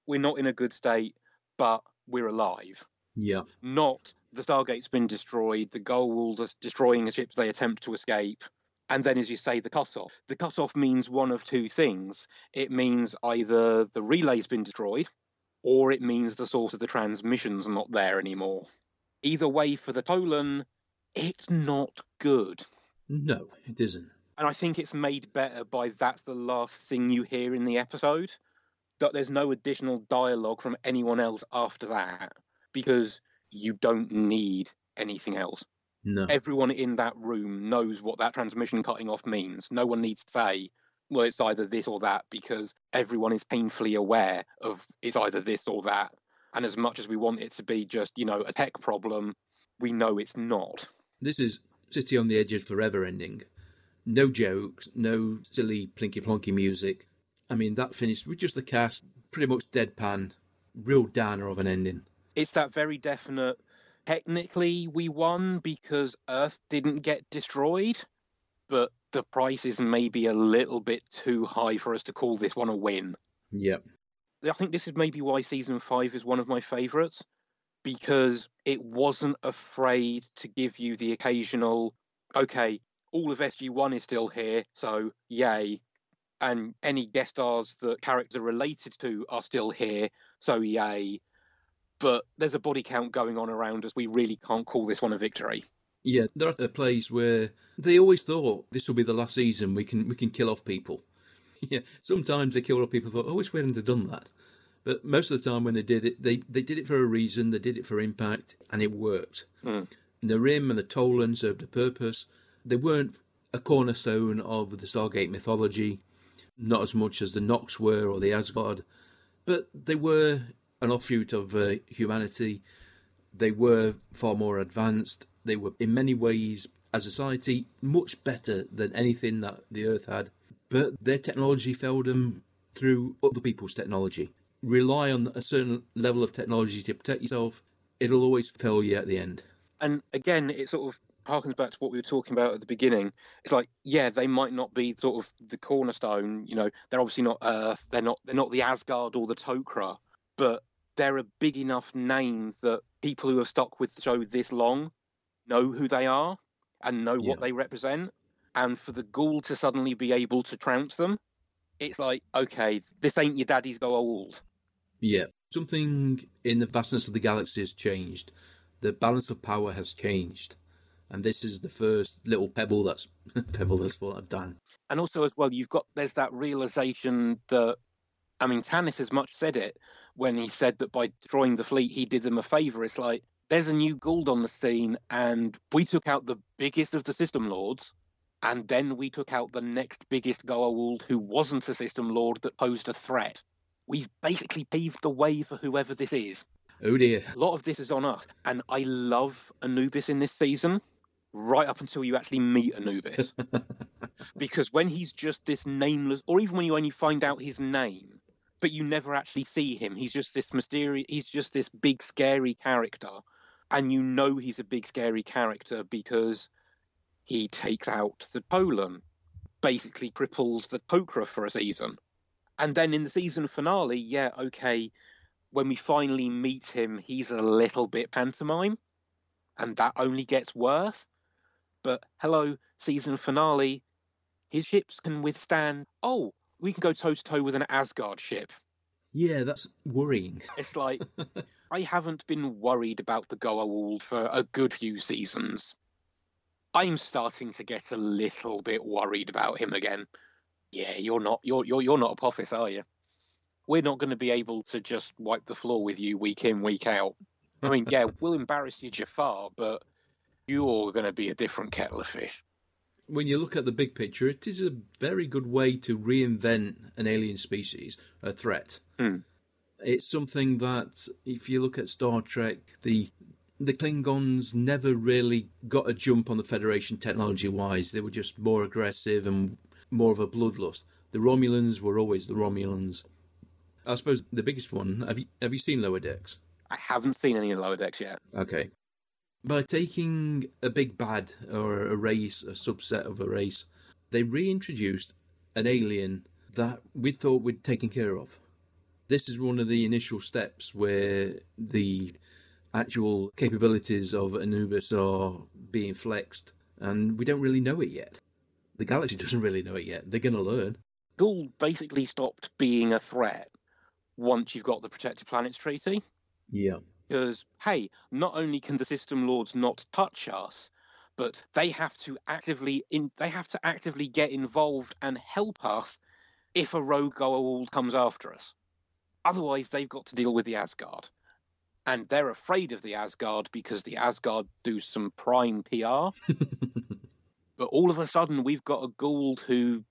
We're not in a good state, but we're alive. Yeah. Not the Stargate's been destroyed, the Goa'uld is destroying the ships they attempt to escape. And then, as you say, the cutoff. The cutoff means one of two things. It means either the relay's been destroyed, or it means the source of the transmission's not there anymore. Either way, for the Tollan, it's not good. No, it isn't. And I think it's made better by that's the last thing you hear in the episode. That there's no additional dialogue from anyone else after that because you don't need anything else. No. Everyone in that room knows what that transmission cutting off means. No one needs to say, well, it's either this or that because everyone is painfully aware of it's either this or that. And as much as we want it to be just, you know, a tech problem, we know it's not. This is City on the Edge of Forever ending. No jokes, no silly plinky plonky music. I mean, that finished with just the cast, pretty much deadpan, real downer of an ending. It's that very definite. Technically, we won because Earth didn't get destroyed, but the price is maybe a little bit too high for us to call this one a win. Yep. I think this is maybe why season five is one of my favourites because it wasn't afraid to give you the occasional, okay, all of SG1 is still here, so yay. And any guest stars that characters are related to are still here, so yay. But there's a body count going on around us. We really can't call this one a victory. Yeah, there are plays where they always thought this will be the last season. We can we can kill off people. [LAUGHS] Yeah, sometimes they kill off people. Thought, oh, I wish we hadn't have done that. But most of the time when they did it, they they did it for a reason. They did it for impact, and it worked. Mm. Narim and the Tollan served a purpose. They weren't a cornerstone of the Stargate mythology, not as much as the Nox were or the Asgard, but they were an offshoot of uh, humanity. They were far more advanced they were, in many ways, as a society, much better than anything that the Earth had. But their technology failed them through other people's technology. Rely on a certain level of technology to protect yourself, it'll always fail you at the end. And again, it sort of harkens back to what we were talking about at the beginning. It's like, yeah, they might not be sort of the cornerstone. You know, they're obviously not Earth. They're not. They're not the Asgard or the Tok'ra, but they're a big enough name that people who have stuck with the show this long know who they are and know Yeah. what they represent. And for the Goa'uld to suddenly be able to trounce them, it's like, okay, this ain't your daddy's Goa'uld. Yeah. Something in the vastness of the galaxy has changed. The balance of power has changed. And this is the first little pebble that's [LAUGHS] pebble that's fallen I've done. and also as well you've got there's that realization that i mean Tanith has much said it when he said that by destroying the fleet he did them a favor. It's like there's a new Goa'uld on the scene and we took out the biggest of the system lords and then we took out the next biggest goa'uld who wasn't a system lord that posed a threat. We've basically paved the way for whoever this is. Oh dear. a lot of this is on us and i love anubis in this season right up until you actually meet anubis. [LAUGHS] Because when he's just this nameless or even when you only find out his name but you never actually see him he's just this mysterious he's just this big scary character and you know he's a big scary character because he takes out the Tollan, basically cripples the Tok'ra for a season. And then in the season finale, yeah, okay, when we finally meet him, he's a little bit pantomime, and that only gets worse. But hello, season finale, his ships can withstand. Oh, we can go toe to toe with an Asgard ship. Yeah, that's worrying. [LAUGHS] It's like I haven't been worried about the Goa'uld for a good few seasons. I'm starting to get a little bit worried about him again. Yeah, you're not you're you're you're not a Apophis, are you? We're not going to be able to just wipe the floor with you week in week out. I mean, yeah, we'll embarrass you, Jafar, but you're going to be a different kettle of fish. When you look at the big picture, it is a very good way to reinvent an alien species, a threat. Hmm. It's something that, if you look at Star Trek, the the Klingons never really got a jump on the Federation technology wise. They were just more aggressive and more of a bloodlust. The Romulans were always the Romulans. I suppose the biggest one. Have you have you seen Lower Decks? I haven't seen any of lower decks yet. Okay. By taking a big bad or a race, a subset of a race, they reintroduced an alien that we thought we'd taken care of. This is one of the initial steps where the actual capabilities of Anubis are being flexed, and we don't really know it yet. The galaxy [LAUGHS] doesn't really know it yet. They're going to learn. Goa'uld basically stopped being a threat once you've got the Protected Planets Treaty. Yeah. Because hey not only can the system lords not touch us but they have to actively in they have to actively get involved and help us if a rogue Goa'uld comes after us. Otherwise they've got to deal with the Asgard. And they're afraid of the Asgard because the Asgard do some prime PR [LAUGHS] but all of a sudden we've got a Goa'uld who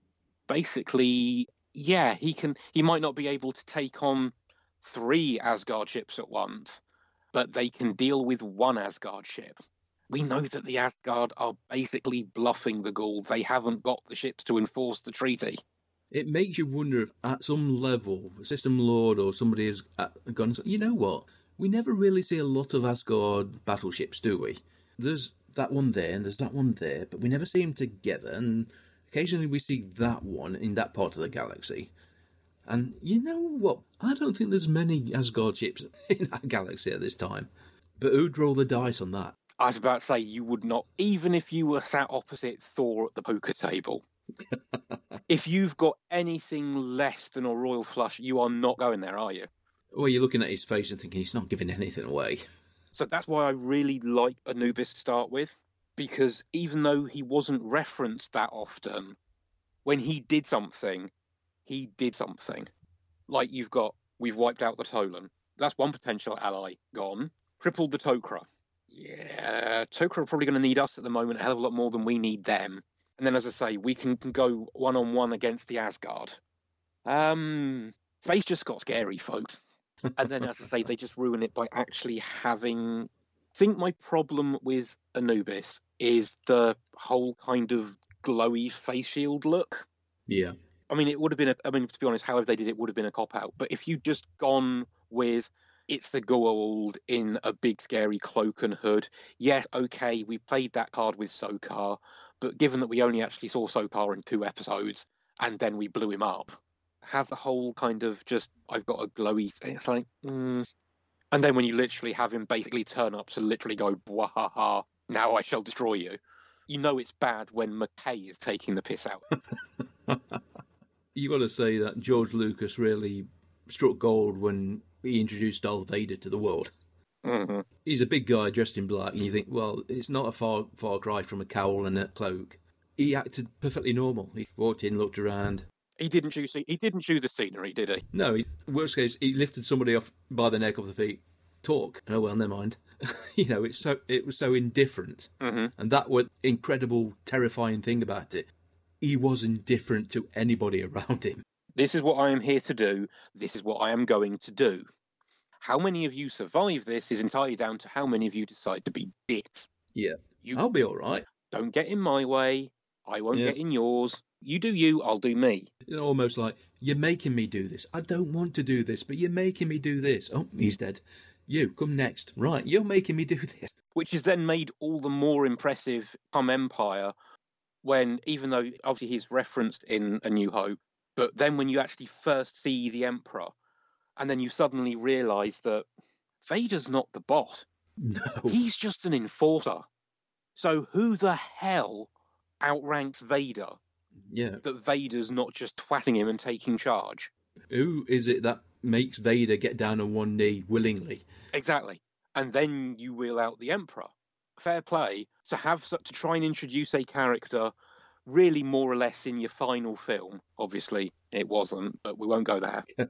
basically yeah he can he might not be able to take on three Asgard ships at once, but they can deal with one Asgard ship. We know that the Asgard are basically bluffing the Goa'uld. They haven't got the ships to enforce the treaty. It makes you wonder if, at some level, system lord or somebody has uh, gone. and said, You know what? We never really see a lot of Asgard battleships, do we? There's that one there, and there's that one there, but we never see them together. And occasionally, we see that one in that part of the galaxy. And you know what? I don't think there's many Asgard ships [LAUGHS] in our galaxy at this time. But who'd roll the dice on that? I was about to say you would not, even if you were sat opposite Thor at the poker table. [LAUGHS] if you've got anything less than a royal flush, you are not going there, are you? Well, you're looking at his face and thinking he's not giving anything away. So that's why I really like Anubis to start with, because even though he wasn't referenced that often, when he did something, he did something. Like you've got, we've wiped out the Tolan. That's one potential ally gone. Crippled the Tok'ra. Yeah, Tok'ra are probably going to need us at the moment a hell of a lot more than we need them. And then, as I say, we can, can go one on one against the Asgard. Um, space just got scary, folks [LAUGHS] and then as I say, they just ruin it by actually having. I think my problem with Anubis is the whole kind of glowy face shield look. Yeah. I mean, it would have been. A, I mean, to be honest, however they did it would have been a cop out. But if you'd just gone with It's the Goa'uld in a big scary cloak and hood. Yes, okay, we played that card with Sokar, but given that we only actually saw Sokar in two episodes and then we blew him up, have the whole kind of just I've got a glowy thing. It's like, mm. and then when you literally have him basically turn up to literally go, ha now I shall destroy you. You know it's bad when McKay is taking the piss out. [LAUGHS] you got to say that George Lucas really struck gold when he introduced Darth Vader to the world. Mm-hmm. He's a big guy dressed in black, and you think, well, it's not a far far cry from a cowl and a cloak. He acted perfectly normal. He walked in, looked around. He didn't choose. He didn't choose the scenery, did he? No. He, worst case, he lifted somebody off by the neck of the feet. Talk. Oh well, never mind. [LAUGHS] you know, it's so it was so indifferent, mm-hmm. and that was incredible, terrifying thing about it. He was indifferent to anybody around him. This is what I am here to do. This is what I am going to do. How many of you survive this is entirely down to how many of you decide to be dicks. Yeah. You I'll be all right. don't get in my way. I won't Yeah. get in yours. You do you, I'll do me. You know, almost like you're making me do this. I don't want to do this, but you're making me do this. Oh, he's dead. You come next. Right, you're making me do [LAUGHS] this. Which is then made all the more impressive come Empire when, even though obviously he's referenced in A New Hope, but then when you actually first see the Emperor, and then you suddenly realise that Vader's not the boss. No. He's just an enforcer. So who the hell outranks Vader Yeah. that Vader's not just twatting him and taking charge? Who is it that makes Vader get down on one knee willingly? Exactly. And then you wheel out the Emperor. Fair play to have to try and introduce a character really more or less in your final film. Obviously, it wasn't, but we won't go there. [LAUGHS]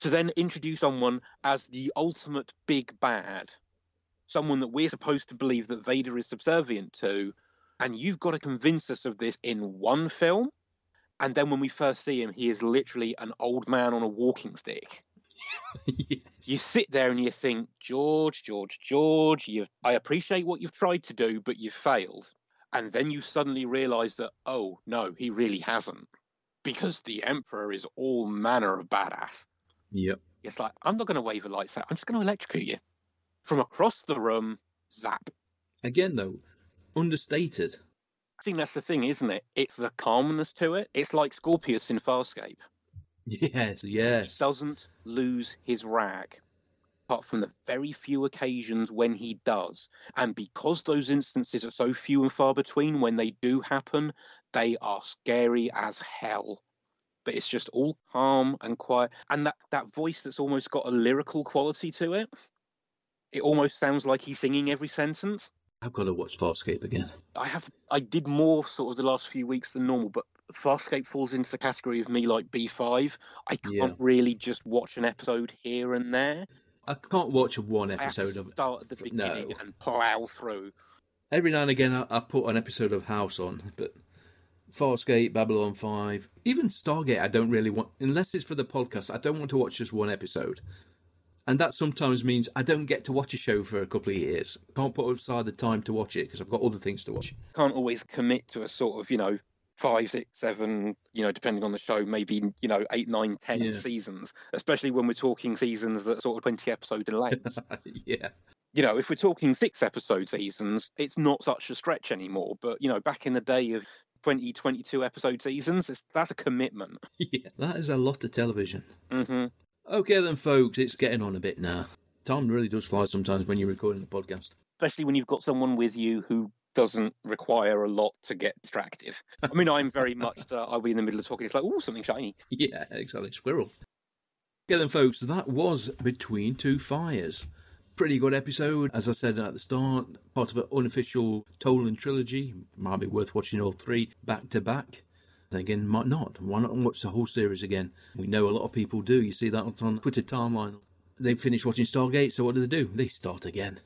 to then introduce someone as the ultimate big bad, someone that we're supposed to believe that Vader is subservient to, and you've got to convince us of this in one film. And then when we first see him, he is literally an old man on a walking stick yes. you sit there and you think, George, George, George, you've I appreciate what you've tried to do, but you've failed. And then you suddenly realise that, oh no, he really hasn't. Because the Emperor is all manner of badass. Yep. It's like, I'm not going to wave a light out, I'm just going to electrocute you. From across the room, zap. Again, though, understated. I think that's the thing, isn't it? It's the calmness to it. It's like Scorpius in Farscape. Yes, yes. doesn't lose his rag, apart from the very few occasions when he does. And because those instances are so few and far between, when they do happen, they are scary as hell. But it's just all calm and quiet. And that, that voice that's almost got a lyrical quality to it. It almost sounds like he's singing every sentence. I've got to watch Farscape again. I have I did more sort of the last few weeks than normal, but Farscape falls into the category of me like B five. I can't Yeah. really just watch an episode here and there. I can't watch one I have to episode of it. start at the No. beginning and plow through. Every now and again, I, I put an episode of House on, but Farscape, Babylon 5, even Stargate, I don't really want, unless it's for the podcast, I don't want to watch just one episode. And that sometimes means I don't get to watch a show for a couple of years. Can't put aside the time to watch it because I've got other things to watch. Can't always commit to a sort of you know five, six, seven, you know, depending on the show, maybe you know eight, nine, ten Yeah. seasons. Especially when we're talking seasons that are sort of twenty episode in length. [LAUGHS] yeah. you know, if we're talking six episode seasons, it's not such a stretch anymore. But you know, back in the day of 20, 22 episode seasons, it's, that's a commitment. Yeah. That is a lot of television. hmm Okay then, folks, it's getting on a bit now. Time really does fly sometimes when you're recording a podcast. Especially when you've got someone with you who doesn't require a lot to get distracted. I mean, I'm very much that I'll be in the middle of talking. It's like, oh, something shiny. Yeah, exactly. Squirrel. Okay, then, folks, that was Between Two Fires. Pretty good episode. As I said at the start, part of an unofficial Tollan trilogy. Might be worth watching all three back to back. Then again, might not. Why not watch the whole series again? We know a lot of people do. You see that on Twitter timeline. They finish watching Stargate, so what do they do? They start again.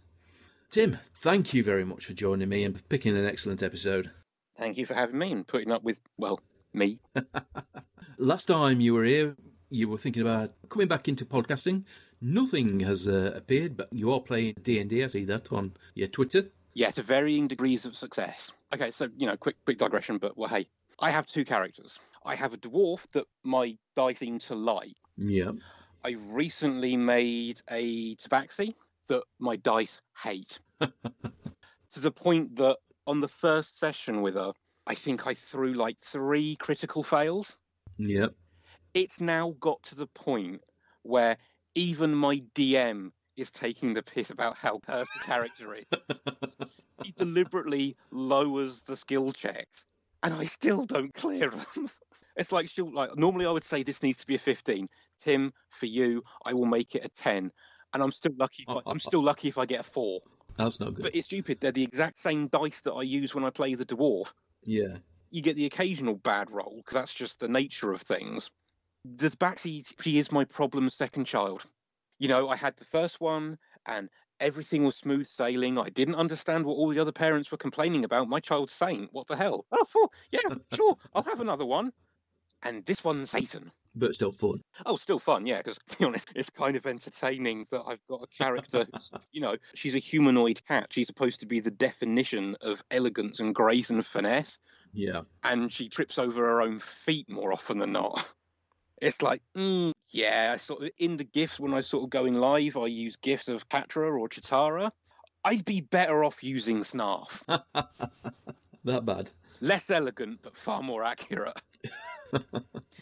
Tim, thank you very much for joining me and picking an excellent episode. Thank you for having me and putting up with, well, me. [LAUGHS] [LAUGHS] Last time you were here, you were thinking about coming back into podcasting. Nothing has uh, appeared, but you are playing D&D. I see that on your Twitter. Yeah, to varying degrees of success. Okay, so you know, quick quick digression, but well, hey, I have two characters. I have a dwarf that my die seem to like. Yeah, I recently made a tabaxi that my dice hate [LAUGHS] to the point that on the first session with her, I think I threw like three critical fails. Yep. It's now got to the point where even my DM is taking the piss about how cursed the character is. [LAUGHS] he deliberately lowers the skill checks, and I still don't clear them. [LAUGHS] It's like she'll like normally I would say this needs to be a 15. Tim, for you, I will make it a 10, and I'm still lucky. If I, I'm still lucky if I get a four. That's not good. But it's stupid. They're the exact same dice that I use when I play the dwarf. yeah. You get the occasional bad roll because that's just the nature of things. The Baxi, she is my problem second child. You know, I had the first one and everything was smooth sailing. I didn't understand what all the other parents were complaining about. My child's saint. What the hell? Oh, four. Yeah, [LAUGHS] sure. I'll have another one. And this one's Satan. But still fun. Oh, still fun, yeah. Because [LAUGHS] to be honest, it's kind of entertaining that I've got a character. [LAUGHS] who's, you know, she's a humanoid cat. She's supposed to be the definition of elegance and grace and finesse, Yeah. and she trips over her own feet more often than not. [LAUGHS] It's like, mm, yeah. I sort of in the gifts when I sort of going live, I use gifts of Patra or Cheetara. I'd be better off using Snarf. that bad. less elegant but far more accurate.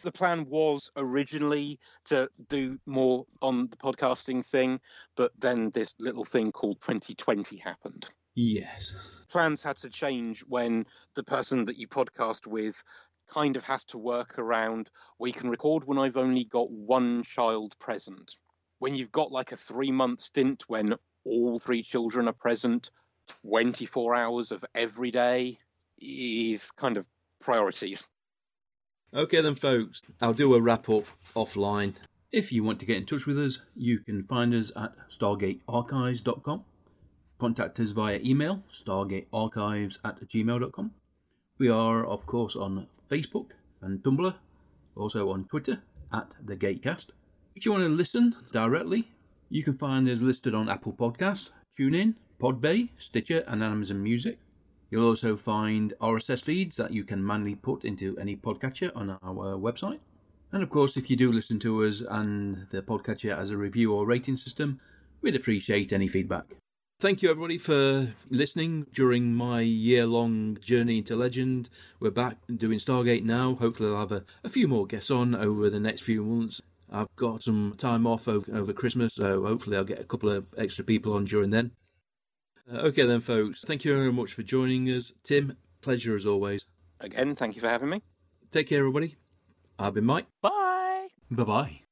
The plan was originally to do more on the podcasting thing, but then this little thing called 2020 happened. Yes. Plans had to change when the person that you podcast with kind of has to work around we can record when I've only got one child present. When you've got like a three month stint when all three children are present, 24 hours of every day is kind of priorities. Okay, then, folks, I'll do a wrap up offline. If you want to get in touch with us, you can find us at stargatearchives.com. Contact us via email, stargatearchives at gmail.com. We are, of course, on Facebook and Tumblr, also on Twitter at The Gatecast. If you want to listen directly, you can find us listed on Apple Podcast, TuneIn, Podbay, Stitcher, and Amazon Music. You'll also find RSS feeds that you can manually put into any podcatcher on our website. And of course, if you do listen to us and the podcatcher has a review or rating system, we'd appreciate any feedback. Thank you, everybody, for listening during my year long journey into Legend. We're back doing Stargate now. Hopefully, I'll have a, a few more guests on over the next few months. I've got some time off over, over Christmas, so hopefully, I'll get a couple of extra people on during then. Uh, okay, then, folks, thank you very much for joining us. Tim, pleasure as always. Again, thank you for having me. Take care, everybody. I've been Mike. Bye. Bye bye.